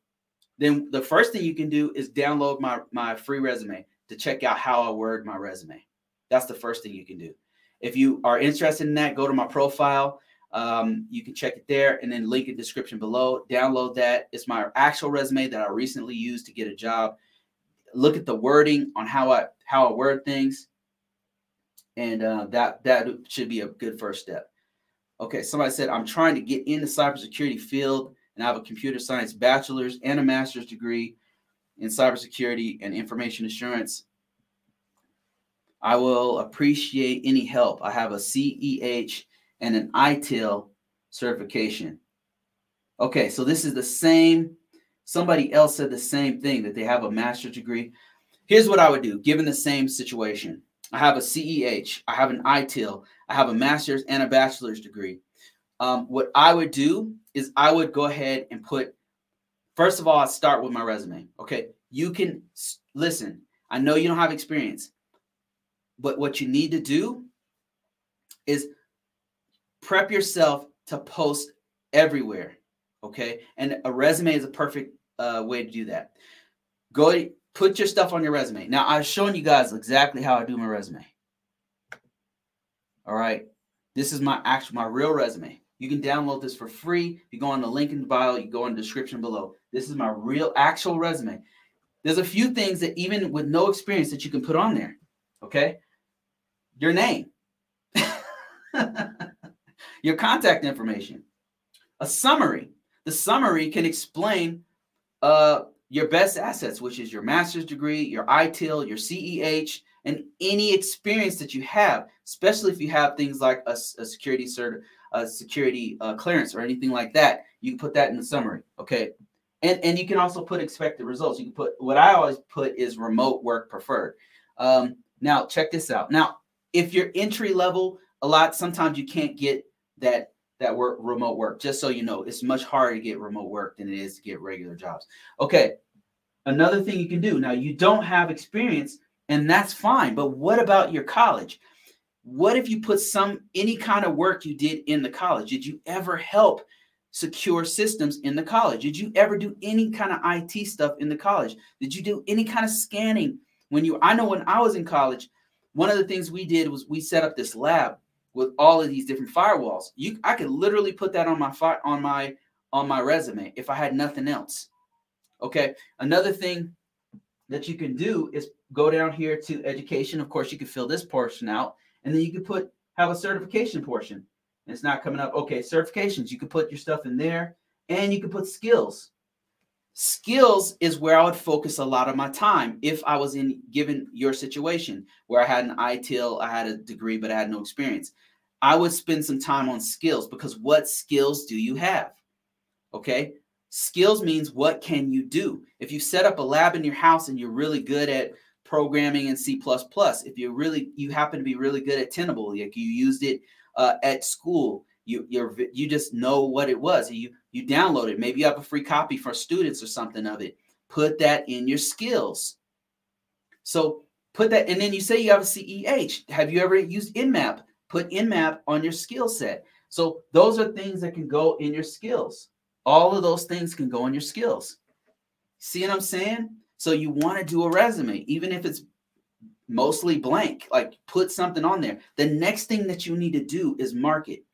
Speaker 1: then the first thing you can do is download my, my free resume to check out how I word my resume. That's the first thing you can do. If you are interested in that, go to my profile um, you can check it there and then link in description below. Download that. It's my actual resume that I recently used to get a job. Look at the wording on how I how I word things, and uh, that that should be a good first step. Okay, somebody said I'm trying to get in the cybersecurity field, and I have a computer science bachelor's and a master's degree in cybersecurity and information assurance. I will appreciate any help. I have a CEH and an ITIL certification. Okay, so this is the same Somebody else said the same thing that they have a master's degree. Here's what I would do given the same situation. I have a CEH, I have an ITIL, I have a master's and a bachelor's degree. Um, what I would do is I would go ahead and put, first of all, I start with my resume. Okay. You can listen. I know you don't have experience, but what you need to do is prep yourself to post everywhere. Okay. And a resume is a perfect uh, way to do that. Go put your stuff on your resume. Now, I've shown you guys exactly how I do my resume. All right. This is my actual, my real resume. You can download this for free. You go on the link in the bio, you go in the description below. This is my real actual resume. There's a few things that even with no experience that you can put on there. Okay. Your name, your contact information, a summary. The summary can explain uh, your best assets, which is your master's degree, your ITIL, your CEH, and any experience that you have, especially if you have things like a, a security cert, a security uh, clearance or anything like that. You can put that in the summary. Okay. And, and you can also put expected results. You can put what I always put is remote work preferred. Um, now, check this out. Now, if you're entry level, a lot sometimes you can't get that that work remote work. Just so you know, it's much harder to get remote work than it is to get regular jobs. Okay. Another thing you can do now, you don't have experience, and that's fine. But what about your college? What if you put some any kind of work you did in the college? Did you ever help secure systems in the college? Did you ever do any kind of IT stuff in the college? Did you do any kind of scanning when you I know when I was in college, one of the things we did was we set up this lab with all of these different firewalls. You I could literally put that on my fi- on my on my resume if I had nothing else. Okay. Another thing that you can do is go down here to education. Of course, you can fill this portion out and then you can put have a certification portion. It's not coming up. Okay, certifications. You can put your stuff in there, and you can put skills. Skills is where I would focus a lot of my time if I was in given your situation where I had an ITIL, I had a degree, but I had no experience. I would spend some time on skills because what skills do you have? Okay. Skills means what can you do? If you set up a lab in your house and you're really good at programming in C++. If you really you happen to be really good at Tenable, like you used it uh, at school, you you you just know what it was. You you download it. Maybe you have a free copy for students or something of it. Put that in your skills. So put that, and then you say you have a CEH. Have you ever used Nmap? Put Nmap on your skill set. So those are things that can go in your skills. All of those things can go in your skills. See what I'm saying? So you want to do a resume, even if it's mostly blank, like put something on there. The next thing that you need to do is market.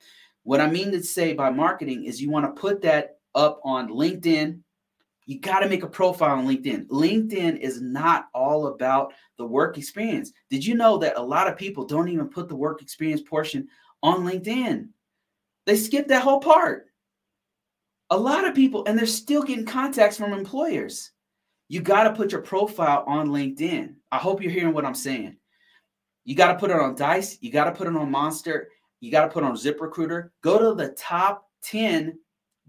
Speaker 1: What I mean to say by marketing is you want to put that up on LinkedIn. You got to make a profile on LinkedIn. LinkedIn is not all about the work experience. Did you know that a lot of people don't even put the work experience portion on LinkedIn? They skip that whole part. A lot of people, and they're still getting contacts from employers. You got to put your profile on LinkedIn. I hope you're hearing what I'm saying. You got to put it on Dice. You got to put it on Monster. You got to put on ZipRecruiter. Go to the top 10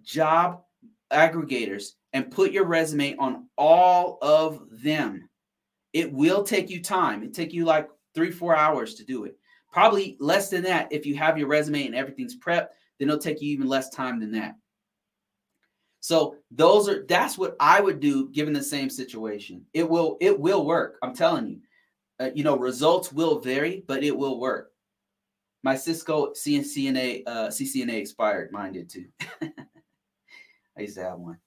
Speaker 1: job aggregators and put your resume on all of them. It will take you time. It take you like three, four hours to do it. Probably less than that if you have your resume and everything's prepped. Then it'll take you even less time than that. So those are that's what I would do given the same situation. It will it will work. I'm telling you. Uh, you know, results will vary, but it will work. My Cisco CCNA uh, CCNA expired. Mine did too. I used to have one.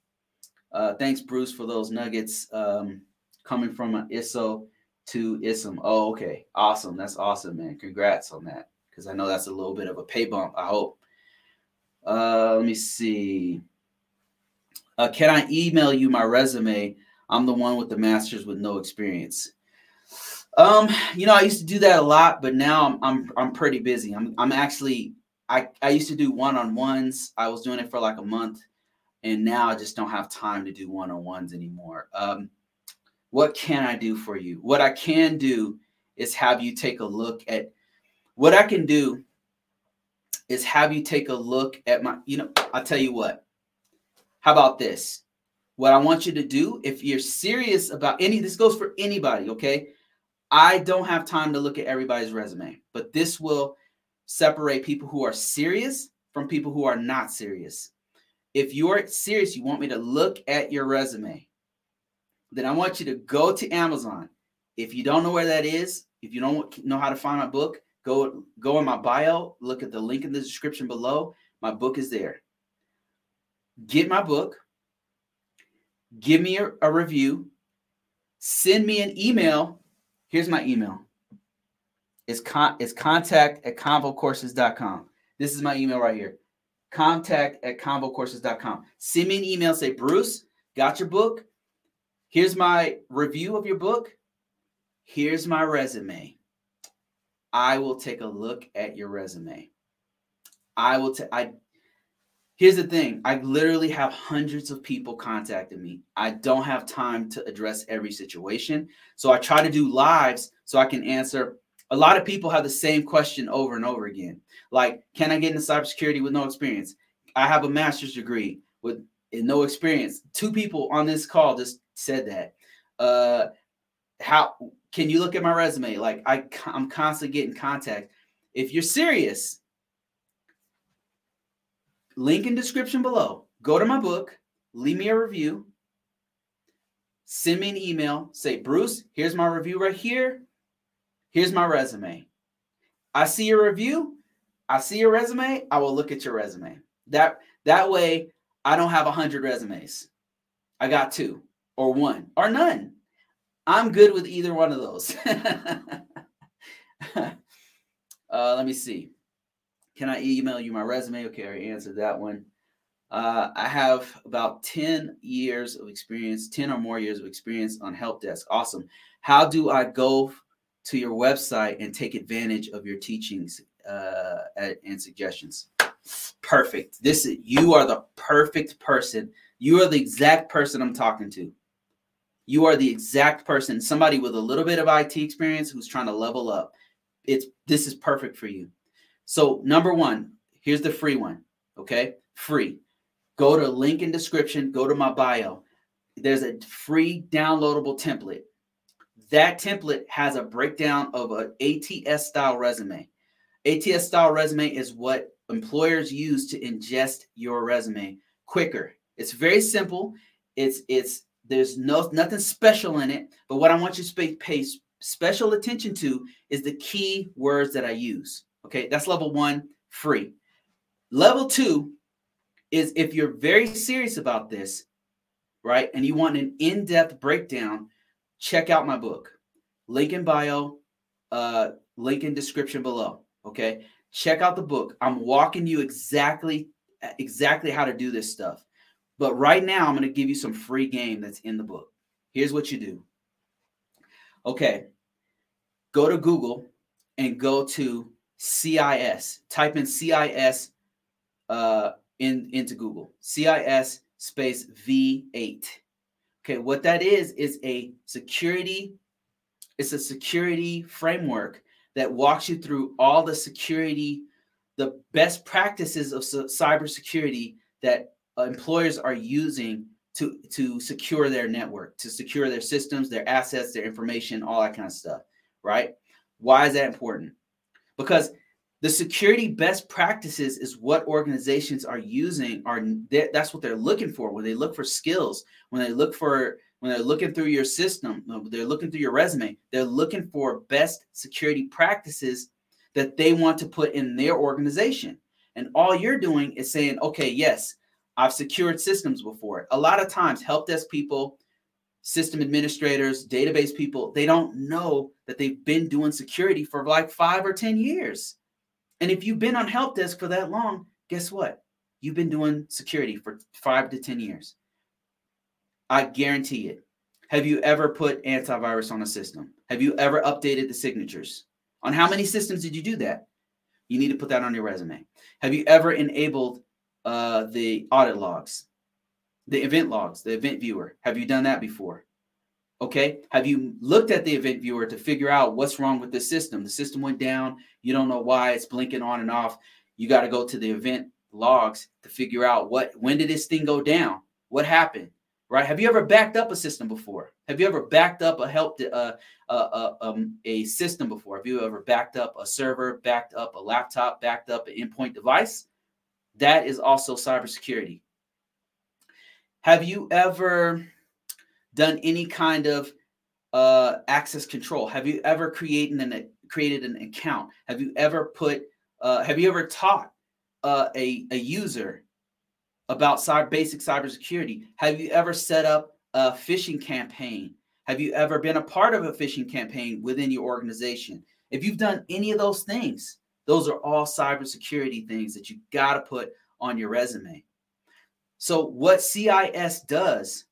Speaker 1: Uh, thanks, Bruce, for those nuggets um, coming from an ISO to ISM. Oh, okay. Awesome. That's awesome, man. Congrats on that. Because I know that's a little bit of a pay bump, I hope. Uh, let me see. Uh, can I email you my resume? I'm the one with the master's with no experience. Um, you know, I used to do that a lot, but now I'm I'm I'm pretty busy. I'm I'm actually I I used to do one-on-ones. I was doing it for like a month, and now I just don't have time to do one-on-ones anymore. Um, what can I do for you? What I can do is have you take a look at what I can do is have you take a look at my, you know, I'll tell you what. How about this? what I want you to do, if you're serious about any, this goes for anybody, okay? I don't have time to look at everybody's resume, but this will separate people who are serious from people who are not serious. If you're serious, you want me to look at your resume, then I want you to go to Amazon. If you don't know where that is, if you don't know how to find my book, go go in my bio, look at the link in the description below. My book is there. Get my book, give me a, a review, send me an email. Here's my email. It's con it's contact at convocourses.com. This is my email right here. Contact at convocourses.com. Send me an email, say, Bruce, got your book. Here's my review of your book. Here's my resume. I will take a look at your resume. I will take I Here's the thing I literally have hundreds of people contacting me. I don't have time to address every situation. So I try to do lives so I can answer. A lot of people have the same question over and over again. Like, can I get into cybersecurity with no experience? I have a master's degree with no experience. Two people on this call just said that. Uh, how can you look at my resume? Like, I, I'm constantly getting contact. If you're serious, link in description below. Go to my book, leave me a review, send me an email, say, Bruce, here's my review right here. Here's my resume. I see your review, I see your resume, I will look at your resume. That that way I don't have a hundred resumes. I got two or one or none. I'm good with either one of those. uh, let me see. Can I email you my resume? Okay, I answered that one. Uh, I have about 10 years of experience, 10 or more years of experience on help desk. Awesome. How do I go to your website and take advantage of your teachings uh, and suggestions? Perfect. This is you are the perfect person. You are the exact person I'm talking to. You are the exact person, somebody with a little bit of IT experience who's trying to level up. It's this is perfect for you. So, number one, here's the free one. Okay, free. Go to link in description, go to my bio. There's a free downloadable template. That template has a breakdown of an ATS style resume. ATS style resume is what employers use to ingest your resume quicker. It's very simple. It's it's there's no nothing special in it, but what I want you to pay special attention to is the key words that I use. Okay, that's level one, free. Level two is if you're very serious about this, right, and you want an in depth breakdown, check out my book. Link in bio, uh, link in description below. Okay, check out the book. I'm walking you exactly exactly how to do this stuff. But right now, I'm going to give you some free game that's in the book. Here's what you do. Okay, go to Google and go to CIS. Type in CIS uh, in into Google. CIS space V8. Okay, what that is is a security. It's a security framework that walks you through all the security, the best practices of cybersecurity that employers are using to to secure their network, to secure their systems, their assets, their information, all that kind of stuff. Right? Why is that important? Because the security best practices is what organizations are using are that's what they're looking for. When they look for skills when they look for when they're looking through your system they're looking through your resume they're looking for best security practices that they want to put in their organization. And all you're doing is saying okay yes i've secured systems before. A lot of times help desk people system administrators, database people, they don't know that they've been doing security for like five or 10 years. And if you've been on help desk for that long, guess what? You've been doing security for five to 10 years. I guarantee it. Have you ever put antivirus on a system? Have you ever updated the signatures? On how many systems did you do that? You need to put that on your resume. Have you ever enabled uh, the audit logs? the event logs, the event viewer. Have you done that before? Okay. Have you looked at the event viewer to figure out what's wrong with the system? The system went down. You don't know why it's blinking on and off. You got to go to the event logs to figure out what when did this thing go down? What happened? right? Have you ever backed up a system before? Have you ever backed up a help uh, uh, uh, um, a system before? Have you ever backed up a server, backed up a laptop, backed up an endpoint device? That is also cybersecurity. Have you ever done any kind of uh, access control? Have you ever created an created an account? Have you ever put? Uh, have you ever taught uh, a a user about cyber, basic cybersecurity? Have you ever set up a phishing campaign? Have you ever been a part of a phishing campaign within your organization? If you've done any of those things, those are all cybersecurity things that you got to put on your resume. So, what CIS does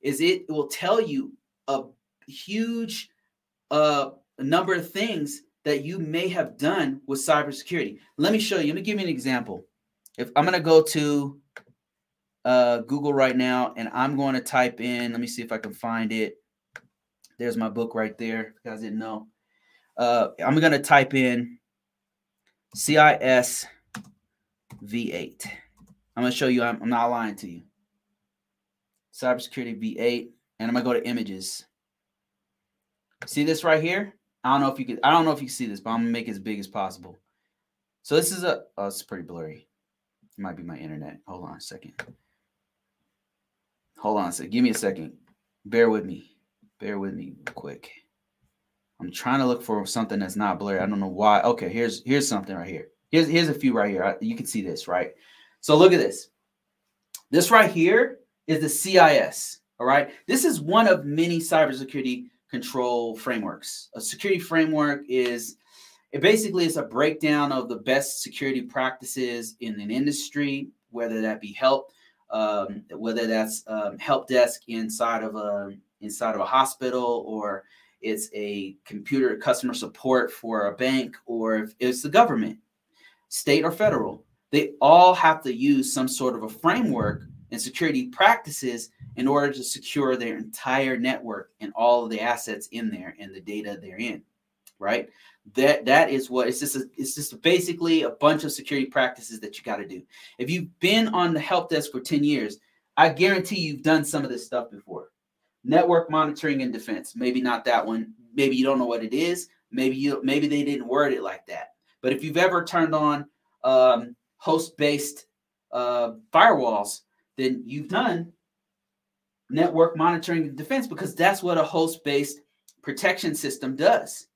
Speaker 1: is it will tell you a huge uh, number of things that you may have done with cybersecurity. Let me show you. Let me give you an example. If I'm going to go to uh, Google right now, and I'm going to type in. Let me see if I can find it. There's my book right there. You guys didn't know. Uh, I'm going to type in CIS V8. I'm going to show you. I'm, I'm not lying to you. Cybersecurity V8, and I'm to go to images. See this right here? I don't know if you can. I don't know if you can see this, but I'm gonna make it as big as possible. So this is a. Oh, it's pretty blurry. It might be my internet. Hold on a second. Hold on a second. Give me a second. Bear with me. Bear with me quick. I'm trying to look for something that's not blurry. I don't know why. Okay, here's here's something right here. Here's here's a few right here. You can see this, right? So look at this. This right here is the CIS. All right. This is one of many cybersecurity control frameworks. A security framework is it basically is a breakdown of the best security practices in an industry, whether that be help um, whether that's um, help desk inside of a inside of a hospital or it's a computer customer support for a bank or if it's the government state or federal they all have to use some sort of a framework and security practices in order to secure their entire network and all of the assets in there and the data they're in right? That that is what it's just a, it's just basically a bunch of security practices that you got to do. If you've been on the help desk for 10 years i guarantee you've done some of this stuff before. Network monitoring and defense maybe not that one. Maybe you don't know what it is. Maybe you maybe they didn't word it like that. But if you've ever turned on um, host based uh, firewalls then you've done network monitoring and defense because that's what a host based protection system does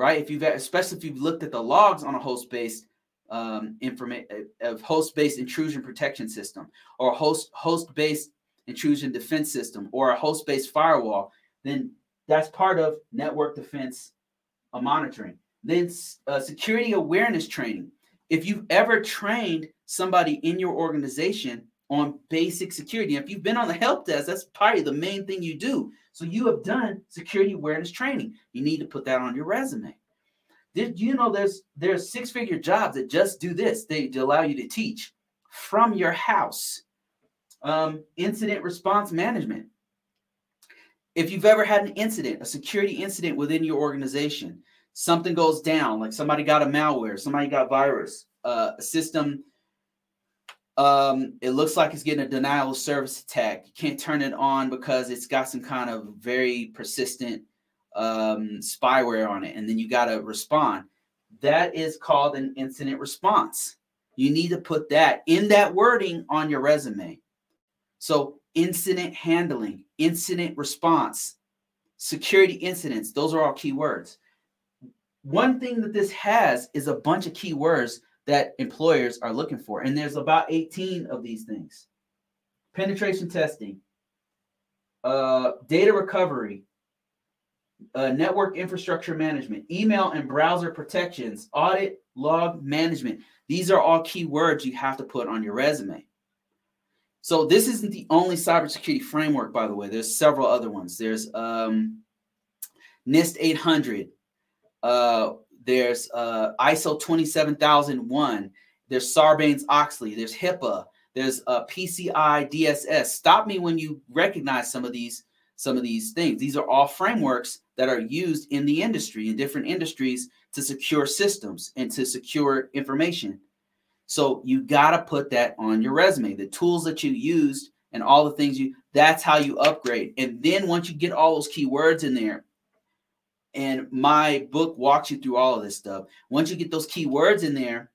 Speaker 1: right? If you've especially if you've looked at the logs on a host-based um, information uh, of host-based intrusion protection system or host host-based intrusion defense system or a host-based firewall, then that's part of network defense uh, monitoring. Then uh, security awareness training. If you've ever trained somebody in your organization on basic security, if you've been on the help desk, that's probably the main thing you do. So you have done security awareness training. You need to put that on your resume. Did you know there's there's six figure jobs that just do this? They allow you to teach from your house. Um, incident response management. If you've ever had an incident, a security incident within your organization, something goes down, like somebody got a malware, somebody got virus, uh, a system um, it looks like it's getting a denial of service attack. You can't turn it on because it's got some kind of very persistent um, spyware on it, and then you got to respond. That is called an incident response. You need to put that in that wording on your resume. So, incident handling, incident response, security incidents, those are all keywords. One thing that this has is a bunch of keywords that employers are looking for. And there's about 18 of these things penetration testing, uh, data recovery, uh, network infrastructure management, email and browser protections, audit, log management. These are all keywords you have to put on your resume. So this isn't the only cybersecurity framework, by the way. There's several other ones. There's um, NIST 800, uh, there's uh, ISO 27001. There's Sarbanes Oxley. There's HIPAA. There's uh, PCI DSS. Stop me when you recognize some of these some of these things. These are all frameworks that are used in the industry in different industries to secure systems and to secure information. So you got to put that on your resume. The tools that you used and all the things you that's how you upgrade. And then once you get all those keywords in there, and my book walks you through all of this stuff. Once you get those keywords in there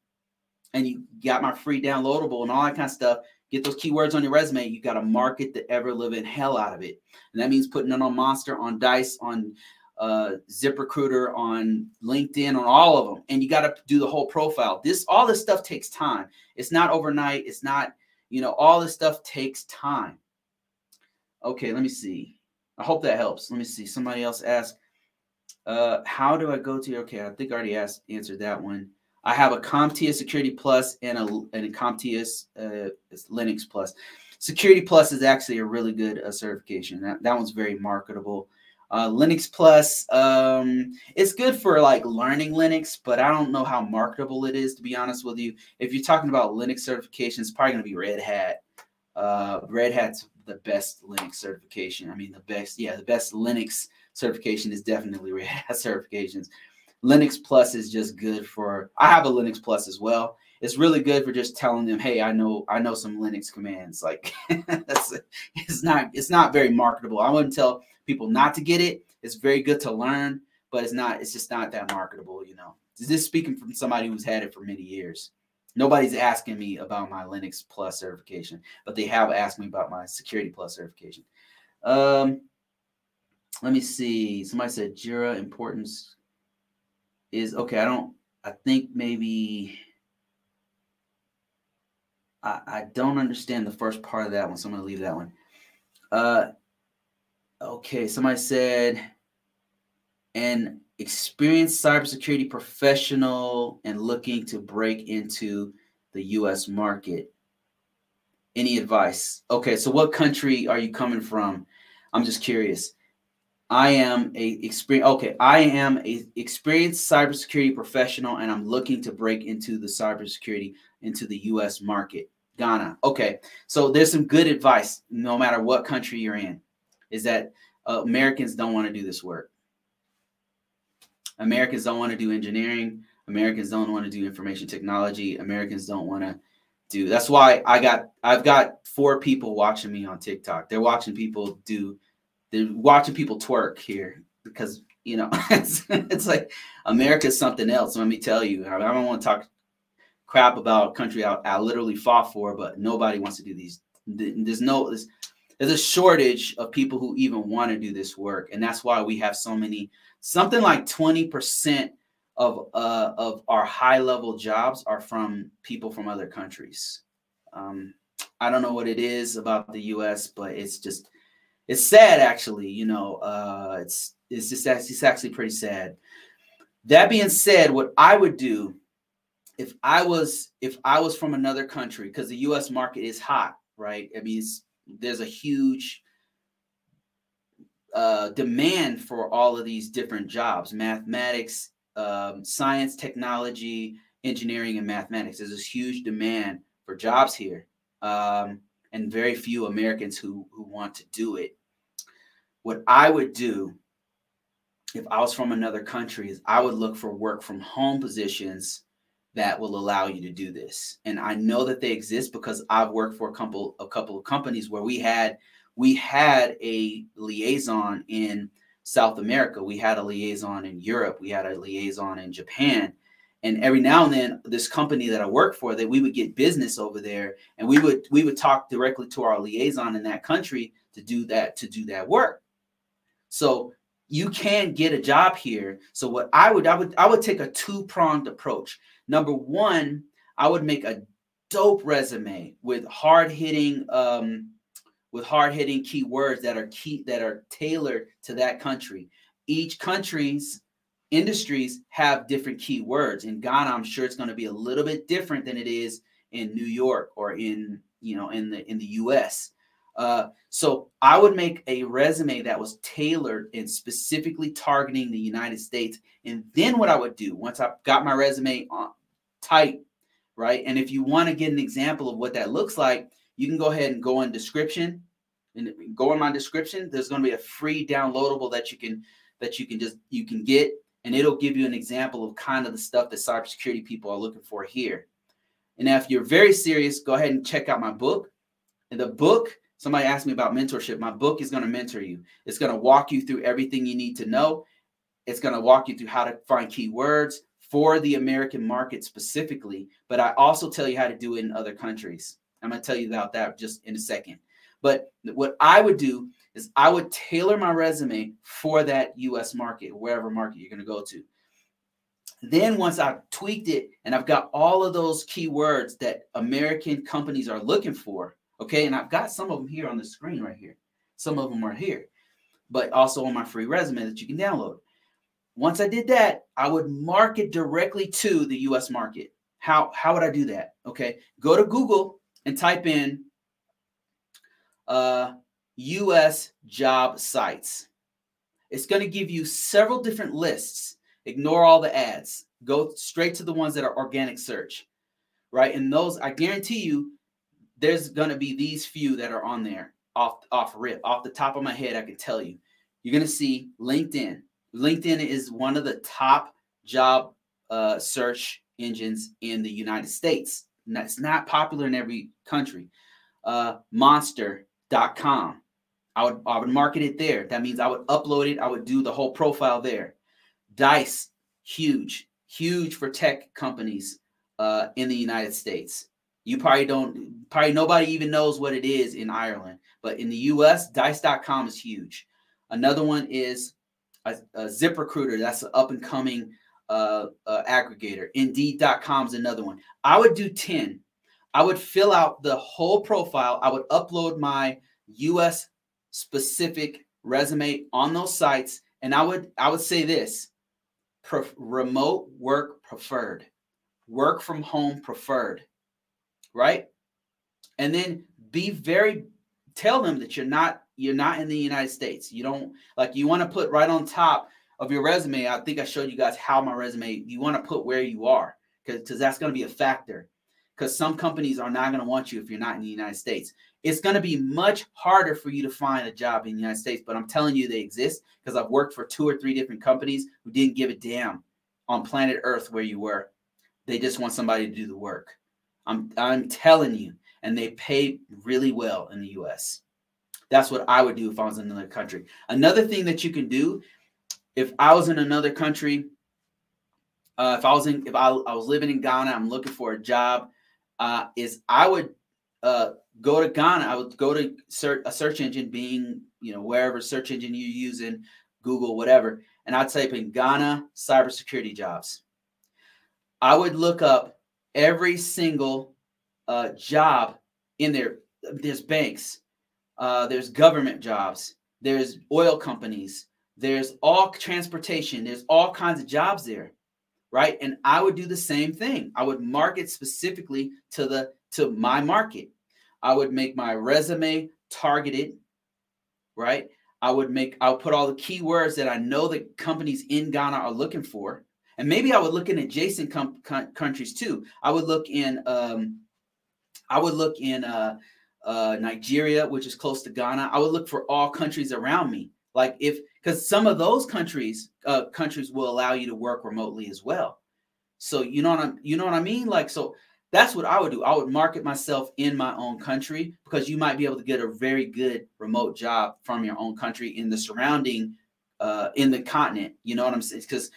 Speaker 1: and you got my free downloadable and all that kind of stuff, get those keywords on your resume. You got to market the ever living hell out of it. And that means putting it on Monster, on Dice, on uh, ZipRecruiter, on LinkedIn, on all of them. And you got to do the whole profile. This, all this stuff takes time. It's not overnight. It's not, you know, all this stuff takes time. Okay, let me see. I hope that helps. Let me see. Somebody else asked, uh, how do I go to? Okay, I think I already asked answered that one. I have a CompTIA Security Plus and a and a CompTIA uh, Linux Plus. Security Plus is actually a really good uh, certification. That, that one's very marketable. Uh, Linux Plus, um, it's good for like learning Linux, but I don't know how marketable it is to be honest with you. If you're talking about Linux certification, it's probably going to be Red Hat. Uh, Red Hat's the best Linux certification. I mean, the best, yeah, the best Linux certification is definitely Red Hat certifications. Linux Plus is just good for. I have a Linux Plus as well. It's really good for just telling them, "Hey, I know I know some Linux commands." Like that's it's not it's not very marketable. I wouldn't tell people not to get it. It's very good to learn, but it's not. It's just not that marketable, you know. This speaking from somebody who's had it for many years. Nobody's asking me about my Linux Plus certification, but they have asked me about my Security Plus certification. Um, let me see. Somebody said Jira importance is okay. I don't. I think maybe. I, I don't understand the first part of that one, so I'm gonna leave that one. Uh, okay. Somebody said an experienced cybersecurity professional and looking to break into the U.S. market. Any advice? Okay, so what country are you coming from? I'm just curious. I am a experience. Okay, I am a experienced cybersecurity professional, and I'm looking to break into the cybersecurity into the U.S. market. Ghana. Okay, so there's some good advice. No matter what country you're in, is that uh, Americans don't want to do this work. Americans don't want to do engineering. Americans don't want to do information technology. Americans don't want to do. That's why I got. I've got four people watching me on TikTok. They're watching people do watching people twerk here because you know it's, it's like America's something else. Let me tell you, I don't want to talk crap about a country I, I literally fought for, but nobody wants to do these. There's no there's, there's a shortage of people who even want to do this work, and that's why we have so many. Something like twenty percent of uh, of our high level jobs are from people from other countries. Um, I don't know what it is about the U.S., but it's just it's sad actually you know uh it's it's just it's actually pretty sad. That being said what i would do if i was if i was from another country because the us market is hot right? I mean there's a huge uh, demand for all of these different jobs mathematics um, science technology engineering and mathematics. There's this huge demand for jobs here. Um, and very few Americans who who want to do it. What I would do if I was from another country is I would look for work from home positions that will allow you to do this. And I know that they exist because I've worked for a couple a couple of companies where we had we had a liaison in South America, we had a liaison in Europe, we had a liaison in Japan, and every now and then this company that i work for that we would get business over there and we would we would talk directly to our liaison in that country to do that to do that work. So you can get a job here. So what i would i would i would take a two-pronged approach. Number one i would make a dope resume with hard-hitting um with hard-hitting keywords that are key that are tailored to that country. Each country's industries have different keywords. In Ghana, I'm sure it's going to be a little bit different than it is in New York or in you know in the in the U.S. Uh, so I would make a resume that was tailored and specifically targeting the United States. And then what I would do once I've got my resume on tight, right? And if you want to get an example of what that looks like, you can go ahead and go in description and go in my description. There's going to be a free downloadable that you can that you can just you can get and it'll give you an example of kind of the stuff that cybersecurity people are looking for here. And if you're very serious, go ahead and check out my book. And the book, Somebody asked me about mentorship. My book is going to mentor you. It's going to walk you through everything you need to know. It's going to walk you through how to find keywords for the American market specifically, but I also tell you how to do it in other countries. I'm going to tell you about that just in a second. But what I would do is I would tailor my resume for that US market, wherever market you're going to go to. Then once I've tweaked it and I've got all of those keywords that American companies are looking for, okay, and I've got some of them here on the screen right here. Some of them are here, but also on my free resume that you can download. Once I did that, I would market directly to the US market. How, how would I do that? Okay, go to Google and type in uh, US job sites. It's going to give you several different lists. Ignore all the ads. Go straight to the ones that are organic search, right? And those, I guarantee you, there's going to be these few that are on there off off rip off the top of my head. I can tell you, you're going to see LinkedIn. LinkedIn is one of the top job uh, search engines in the United States. That's not popular in every country. Uh, Monster.com. I would I would market it there. That means I would upload it. I would do the whole profile there. Dice, huge, huge for tech companies uh, in the United States. You probably don't, probably nobody even knows what it is in Ireland, but in the US, Dice.com is huge. Another one is a, a ZipRecruiter. That's an up and coming uh, uh, aggregator. Indeed.com is another one. I would do 10. I would fill out the whole profile. I would upload my US specific resume on those sites. And I would I would say this remote work preferred, work from home preferred, right? And then be very tell them that you're not you're not in the United States. You don't like you want to put right on top of your resume. I think I showed you guys how my resume. You want to put where you are because that's going to be a factor. Because some companies are not going to want you if you're not in the United States. It's going to be much harder for you to find a job in the United States, but I'm telling you they exist because I've worked for two or three different companies who didn't give a damn on planet Earth where you were. They just want somebody to do the work. I'm I'm telling you, and they pay really well in the US. That's what I would do if I was in another country. Another thing that you can do if I was in another country, uh, if I was in if I, I was living in Ghana, I'm looking for a job, uh, is I would uh, go to Ghana. I would go to search a search engine, Bing you know wherever search engine you're using, Google, whatever, and I'd type in Ghana cybersecurity jobs. I would look up every single uh, job in there. There's banks, uh, there's government jobs, there's oil companies, there's all transportation, there's all kinds of jobs there, right? And I would do the same thing. I would market specifically to the to my market. I would make my resume targeted, right? I would make I would put all the keywords that I know that companies in Ghana are looking for and maybe I would look in adjacent com- countries too. I would look in, um, I would look in uh, uh, Nigeria, which is close to Ghana. I would look for all countries around me, like if because some of those countries, uh, countries will allow you to work remotely as well. So you know what I'm, you know what I mean? Like so. That's what I would do. I would market myself in my own country because you might be able to get a very good remote job from your own country in the surrounding, uh, in the continent. You know what I'm saying? Because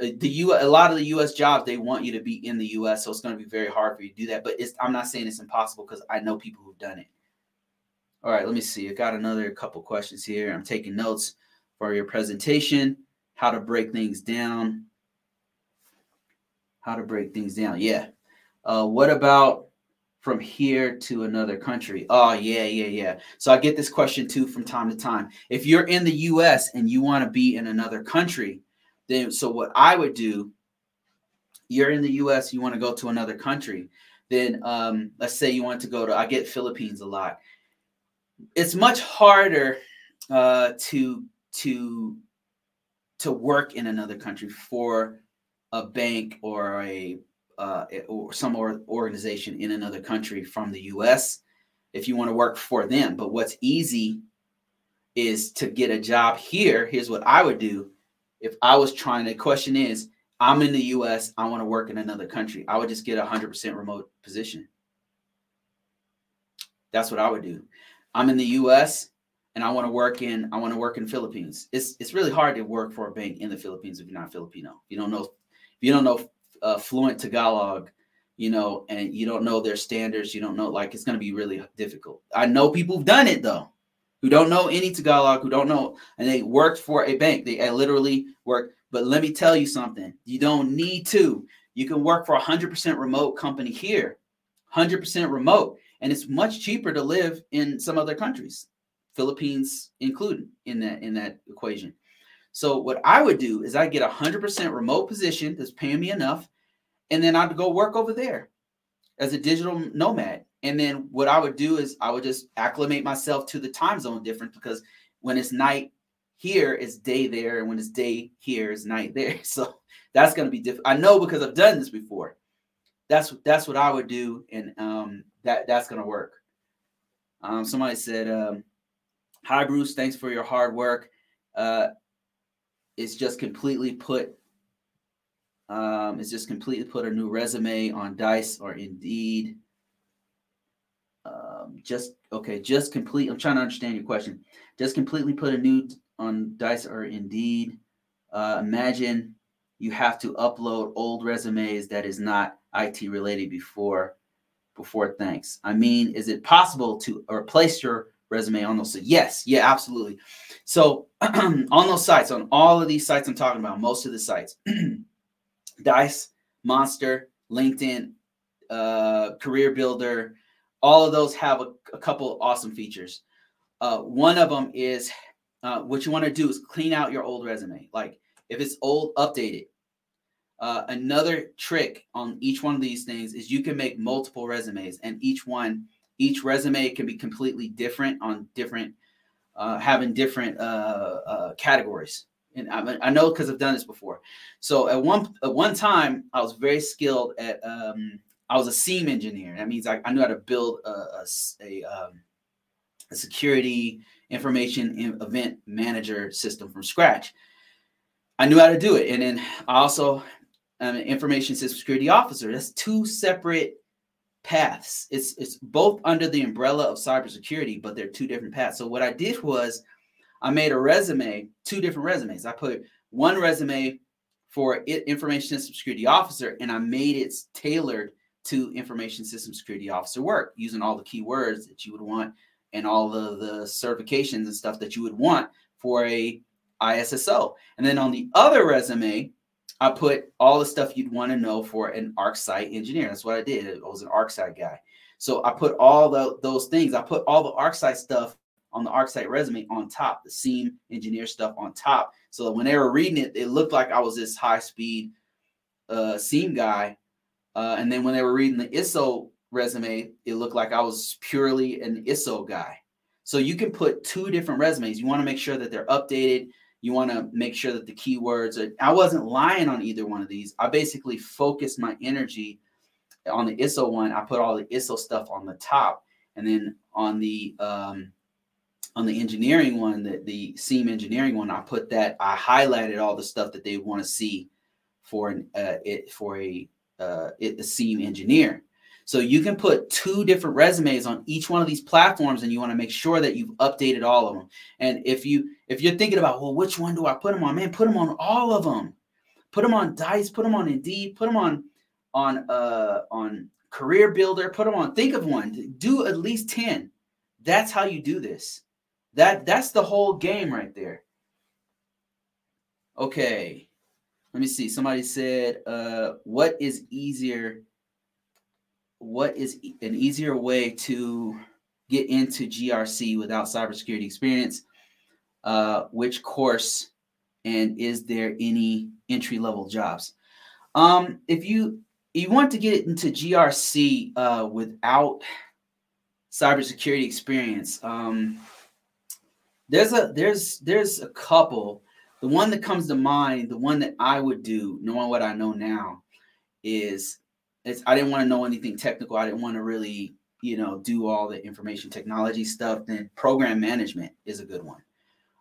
Speaker 1: uh, the U a lot of the US jobs they want you to be in the US so it's going to be very hard for you to do that but it's I'm not saying it's impossible cuz I know people who've done it. All right, let me see. I got another couple questions here. I'm taking notes for your presentation, how to break things down. How to break things down. Yeah. Uh, what about from here to another country? Oh, yeah, yeah, yeah. So I get this question too from time to time. If you're in the US and you want to be in another country, then so what I would do, you're in the US, you want to go to another country, then um, let's say you want to go to, I get Philippines a lot. It's much harder uh, to to to work in another country for a bank or a uh, or some organization in another country from the U.S. If you want to work for them, but what's easy is to get a job here. Here's what I would do: if I was trying, the question is, I'm in the US, I want to work in another country. I would just get a 100% remote position. That's what I would do. I'm in the U.S. and I want to work in I want to work in Philippines. It's it's really hard to work for a bank in the Philippines if you're not Filipino. You don't know if you don't know uh, fluent Tagalog, you know, and you don't know their standards, you don't know like it's going to be really difficult. I know people who've done it though, who don't know any Tagalog, who don't know, and they worked for a bank. They literally work. But let me tell you something: you don't need to. You can work for a hundred percent remote company here, hundred percent remote and it's much cheaper to live in some other countries, Philippines included in that in that equation. So what I would do is I get a hundred percent remote position that's paying me enough, and then I'd go work over there as a digital nomad. And then what I would do is I would just acclimate myself to the time zone difference because when it's night here, it's day there, and when it's day here, it's night there. So that's going to be different. I know because I've done this before. That's that's what I would do, and um, that that's gonna work. Um, somebody said, um, "Hi Bruce, thanks for your hard work. Uh, it's just completely put. Um, it's just completely put a new resume on Dice or Indeed. Um, just okay, just complete. I'm trying to understand your question. Just completely put a new on Dice or Indeed. Uh, imagine you have to upload old resumes that is not IT related before before thanks. I mean, is it possible to replace your resume on those? Yes, yeah, absolutely. So on those sites, on all of these sites I'm talking about, most of the sites, Dice, Monster, LinkedIn, uh, Career Builder, all of those have a, a couple awesome features. Uh, one of them is uh, what you want to do is clean out your old resume. Like if it's old, update it. Uh, another trick on each one of these things is you can make multiple resumes, and each one, each resume can be completely different on different, uh, having different uh, uh categories. And I, I know because I've done this before. So at one at one time, I was very skilled at. Um, I was a SIEM engineer. That means I, I knew how to build a a, a, um, a security information event manager system from scratch. I knew how to do it, and then I also um, information system security officer. That's two separate paths. It's it's both under the umbrella of cybersecurity, but they're two different paths. So what I did was I made a resume, two different resumes. I put one resume for information system security officer, and I made it tailored to information system security officer work using all the keywords that you would want and all the, the certifications and stuff that you would want for a ISSO. And then on the other resume, I put all the stuff you'd want to know for an ArcSight engineer. That's what I did. I was an ArcSight guy. So I put all the, those things. I put all the ArcSight stuff on the ArcSight resume on top, the SIEM engineer stuff on top. So when they were reading it, it looked like I was this high speed uh, SIEM guy. Uh, and then when they were reading the ISO resume, it looked like I was purely an ISO guy. So you can put two different resumes. You want to make sure that they're updated you want to make sure that the keywords are. I wasn't lying on either one of these. I basically focused my energy on the ISO one. I put all the ISO stuff on the top, and then on the um, on the engineering one, the, the SIEM engineering one, I put that. I highlighted all the stuff that they want to see for an uh, it for a uh, it, a SIEM engineer. So you can put two different resumes on each one of these platforms, and you want to make sure that you've updated all of them. And if you if you're thinking about, well, which one do I put them on? Man, put them on all of them. Put them on Dice. Put them on Indeed. Put them on on uh on Career Builder. Put them on. Think of one. Do at least ten. That's how you do this. That that's the whole game right there. Okay. Let me see. Somebody said, uh, what is easier what is an easier way to get into GRC without cybersecurity experience? Uh, which course and is there any entry level jobs? Um, if you you want to get into GRC uh, without cybersecurity experience, um, there's a there's there's a couple. The one that comes to mind, the one that I would do, knowing what I know now, is it's I didn't want to know anything technical. I didn't want to really, you know, do all the information technology stuff. Then program management is a good one.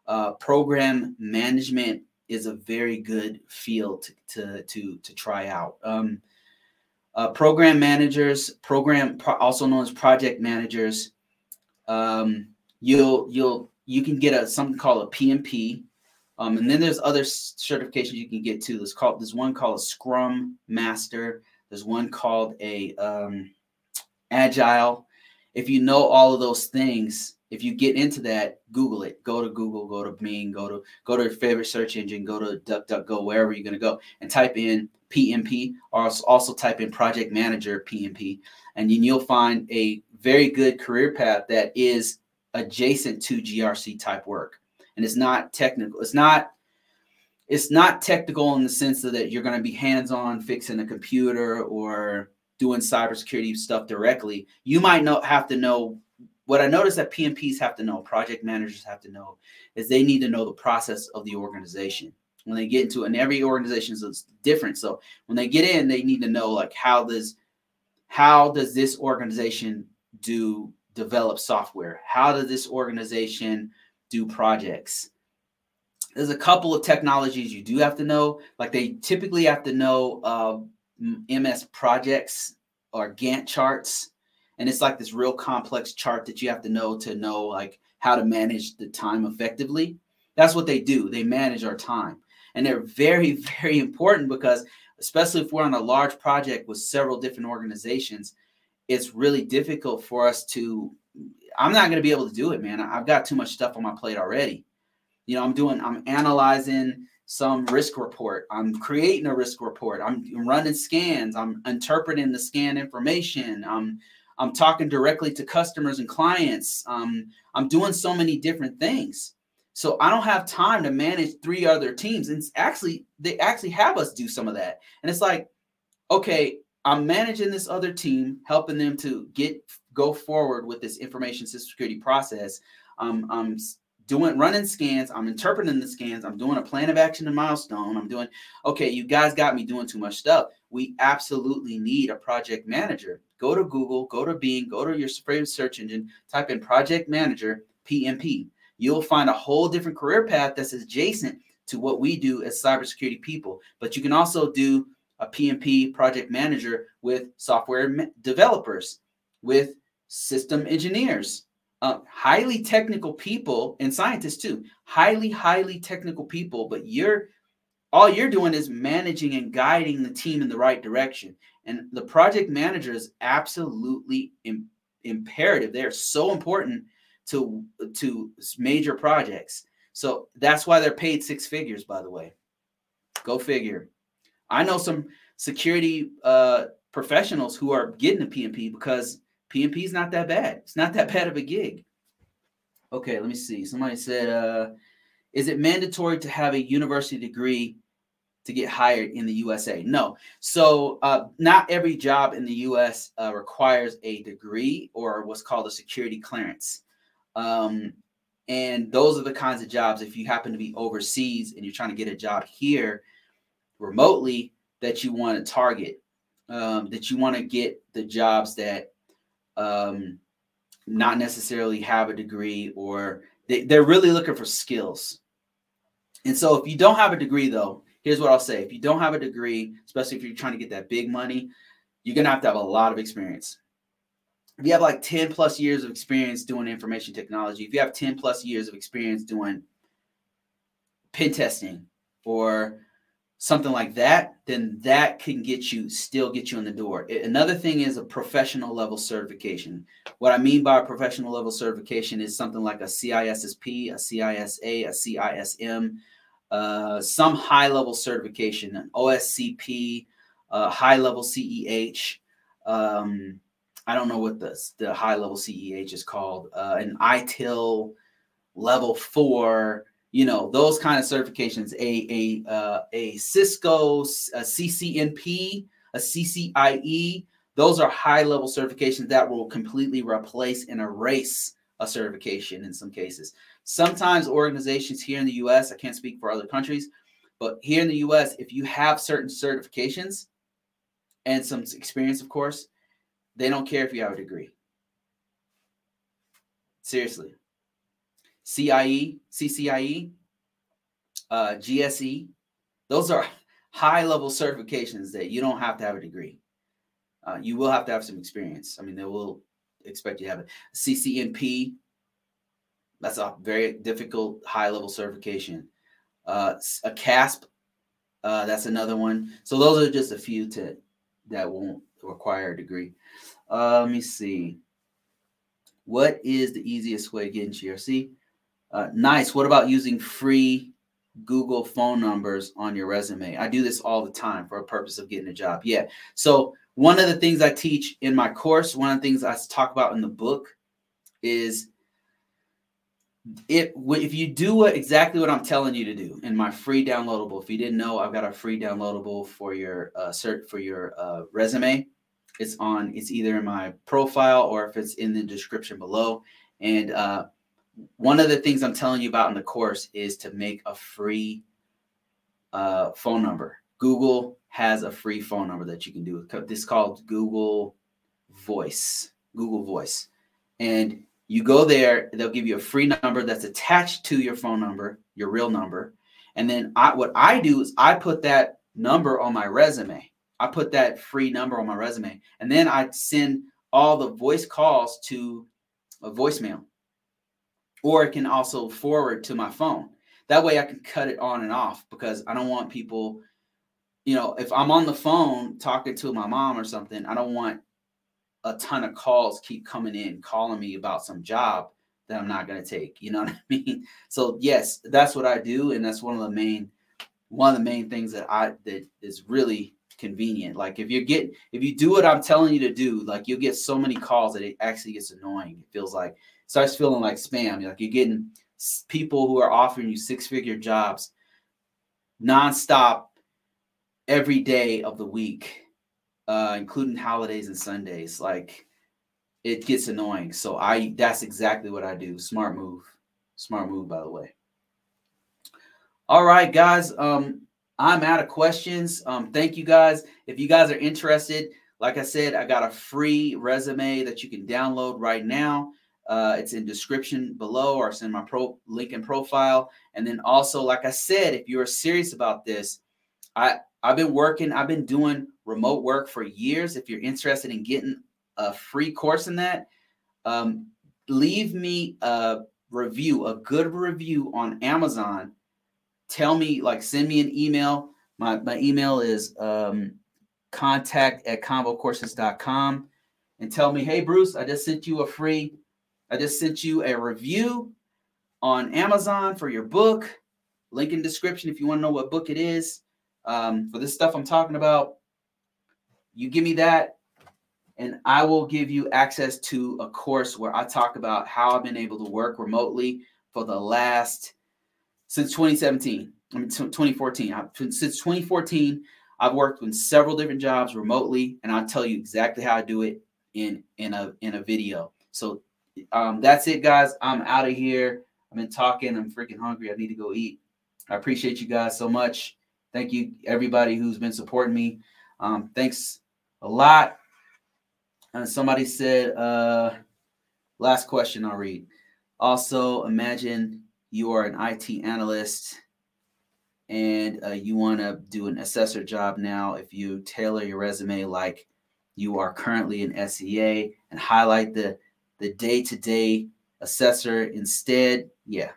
Speaker 1: Uh, program management is a very good field to to to, to try out. Um, uh, program managers, program also known as project managers, um, you'll you'll you can get a something called a PMP, um, and then there's other certifications you can get too. There's called there's one called a Scrum Master. There's one called a um, Agile. If you know all of those things, if you get into that, Google it. Go to Google, go to Bing, go to go to your favorite search engine, go to DuckDuckGo, wherever you're to go, and type in PMP, or also type in Project Manager PMP, and you'll find a very good career path that is adjacent to GRC type work. And it's not technical. It's not it's not technical in the sense that you're going to be hands-on fixing a computer or doing cybersecurity stuff directly. You might not have to know what I noticed that PMPs have to know, project managers have to know, is they need to know the process of the organization. When they get into it, and every organization is different. So when they get in, they need to know like how does how does this organization do develop software? How does this organization do projects? There's a couple of technologies you do have to know. Like they typically have to know uh, MS projects or Gantt charts. And it's like this real complex chart that you have to know to know like how to manage the time effectively. That's what they do. They manage our time. And they're very, very important because especially if we're on a large project with several different organizations, it's really difficult for us to i'm not going to be able to do it man. I've got too much stuff on my plate already. You know i'm doing i'm analyzing some risk report. I'm creating a risk report. I'm running scans. I'm interpreting the scan information. I'm i'm talking directly to customers and clients. Um, i'm doing so many different things. So i don't have time to manage three other teams. And actually they actually have us do some of that. And it's like okay I'm managing this other team, helping them to get go forward with this information system security process. Um, I'm doing running scans. I'm interpreting the scans. I'm doing a plan of action and milestone. I'm doing okay. You guys got me doing too much stuff. We absolutely need a project manager. Go to Google, go to Bing, go to your favorite search engine, type in project manager PMP. You'll find a whole different career path that's adjacent to what we do as cybersecurity people. But you can also do a PMP project manager with software developers, with system engineers, uh, highly technical people and scientists too. Highly, highly technical people, but you're all you're doing is managing and guiding the team in the right direction. And the project manager is absolutely Im- imperative. They are so important to to major projects. So that's why they're paid six figures, by the way. Go figure. I know some security uh, professionals who are getting a PMP because PMP is not that bad. It's not that bad of a gig. Okay, let me see. Somebody said, uh, is it mandatory to have a university degree to get hired in the USA? No. So, uh, not every job in the US uh, requires a degree or what's called a security clearance. Um, and those are the kinds of jobs, if you happen to be overseas and you're trying to get a job here, remotely that you want to target, um, that you want to get the jobs that um, not necessarily have a degree or they, they're really looking for skills. And so if you don't have a degree, though, here's what I'll say. If you don't have a degree, especially if you're trying to get that big money, you're going to have to have a lot of experience. If you have like 10 plus years of experience doing information technology, if you have 10 plus years of experience doing pen testing or something like that, then that can get you still get you in the door. Another thing is a professional level certification. What I mean by a professional level certification is something like a CISSP, a CISA, a CISM, uh, some high level certification, an OSCP, uh, high level CEH. Um, I don't know what the, the high level CEH is called, uh, an ITIL level four you know those kind of certifications a a uh, a cisco a ccnp a ccie those are high level certifications that will completely replace and erase a certification in some cases. Sometimes organizations here in the us i can't speak for other countries but here in the us if you have certain certifications and some experience of course they don't care if you have a degree. Seriously CIE, CCIE, uh, GSE. Those are high level certifications that you don't have to have a degree. Uh, you will have to have some experience. I mean, they will expect you to have a CCNP. That's a very difficult high level certification. Uh, a CASP, uh, that's another one. So those are just a few to that won't require a degree. Uh, let me see. What is the easiest way to get into GRC? Uh, nice. What about using free Google phone numbers on your resume? I do this all the time for a purpose of getting a job. Yeah. So one of the things I teach in my course, one of the things I talk about in the book is it if you do what exactly what I'm telling you to do in my free downloadable. If you didn't know, I've got a free downloadable for your uh, cert for your uh, resume. It's on. It's either in my profile or if it's in the description below. And uh, one of the things I'm telling you about in the course is to make a free uh, phone number. Google has a free phone number that you can do. This is called Google Voice. Google Voice, and you go there, they'll give you a free number that's attached to your phone number, your real number. And then I, what I do is I put that number on my resume. I put that free number on my resume. And then I send all the voice calls to a voicemail. Or it can also forward to my phone. That way I can cut it on and off because I don't want people, you know, if I'm on the phone talking to my mom or something, I don't want a ton of calls keep coming in, calling me about some job that I'm not going to take. You know what I mean? So yes, that's what I do, and that's one of the main one of the main things that I that is really convenient. Like if you get if you do what I'm telling you to do, like you'll get so many calls that it actually gets annoying. It feels like starts feeling like spam. Like you're getting people who are offering you six figure jobs nonstop every day of the week uh, including holidays and Sundays. Like it gets annoying. So I that's exactly what I do. Smart move. Smart move, by the way. All right, guys. Um, I'm out of questions. Um, thank you guys. If you guys are interested, like I said, I got a free resume that you can download right now. Uh, it's in description below or in my pro link in profile. And then also, like I said, if you're serious about this, I I've been working, I've been doing remote work for years. If you're interested in getting a free course in that, um, leave me a review, a good review on Amazon. Tell me, like, send me an email. My, my email is um, contact at convocourses.com and tell me, hey, Bruce, I just sent you a free, I just sent you a review on Amazon for your book. Link in description if you want to know what book it is um, for this stuff I'm talking about, you give me that, and I will give you access to a course where I talk about how I've been able to work remotely for the last since 2017. I mean, 2014. since 2014, I've worked in several different jobs remotely, and I'll tell you exactly how I do it in in a in a video. So um, that's it, guys. I'm out of here. I've been talking. I'm freaking hungry. I need to go eat. I appreciate you guys so much. Thank you, everybody who's been supporting me. Um, thanks a lot. And somebody said, uh, last question I'll read. Also, imagine you are an IT analyst and uh, you want to do an assessor job now. If you tailor your resume like you are currently an SCA and highlight the the day to day assessor instead, yeah,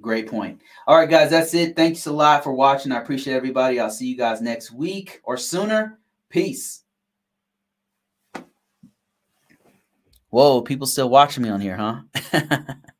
Speaker 1: Great point. All right, guys, that's it. Thanks a lot for watching. I appreciate everybody. I'll see you guys next week or sooner. Peace. Whoa, people still watching me on here, huh?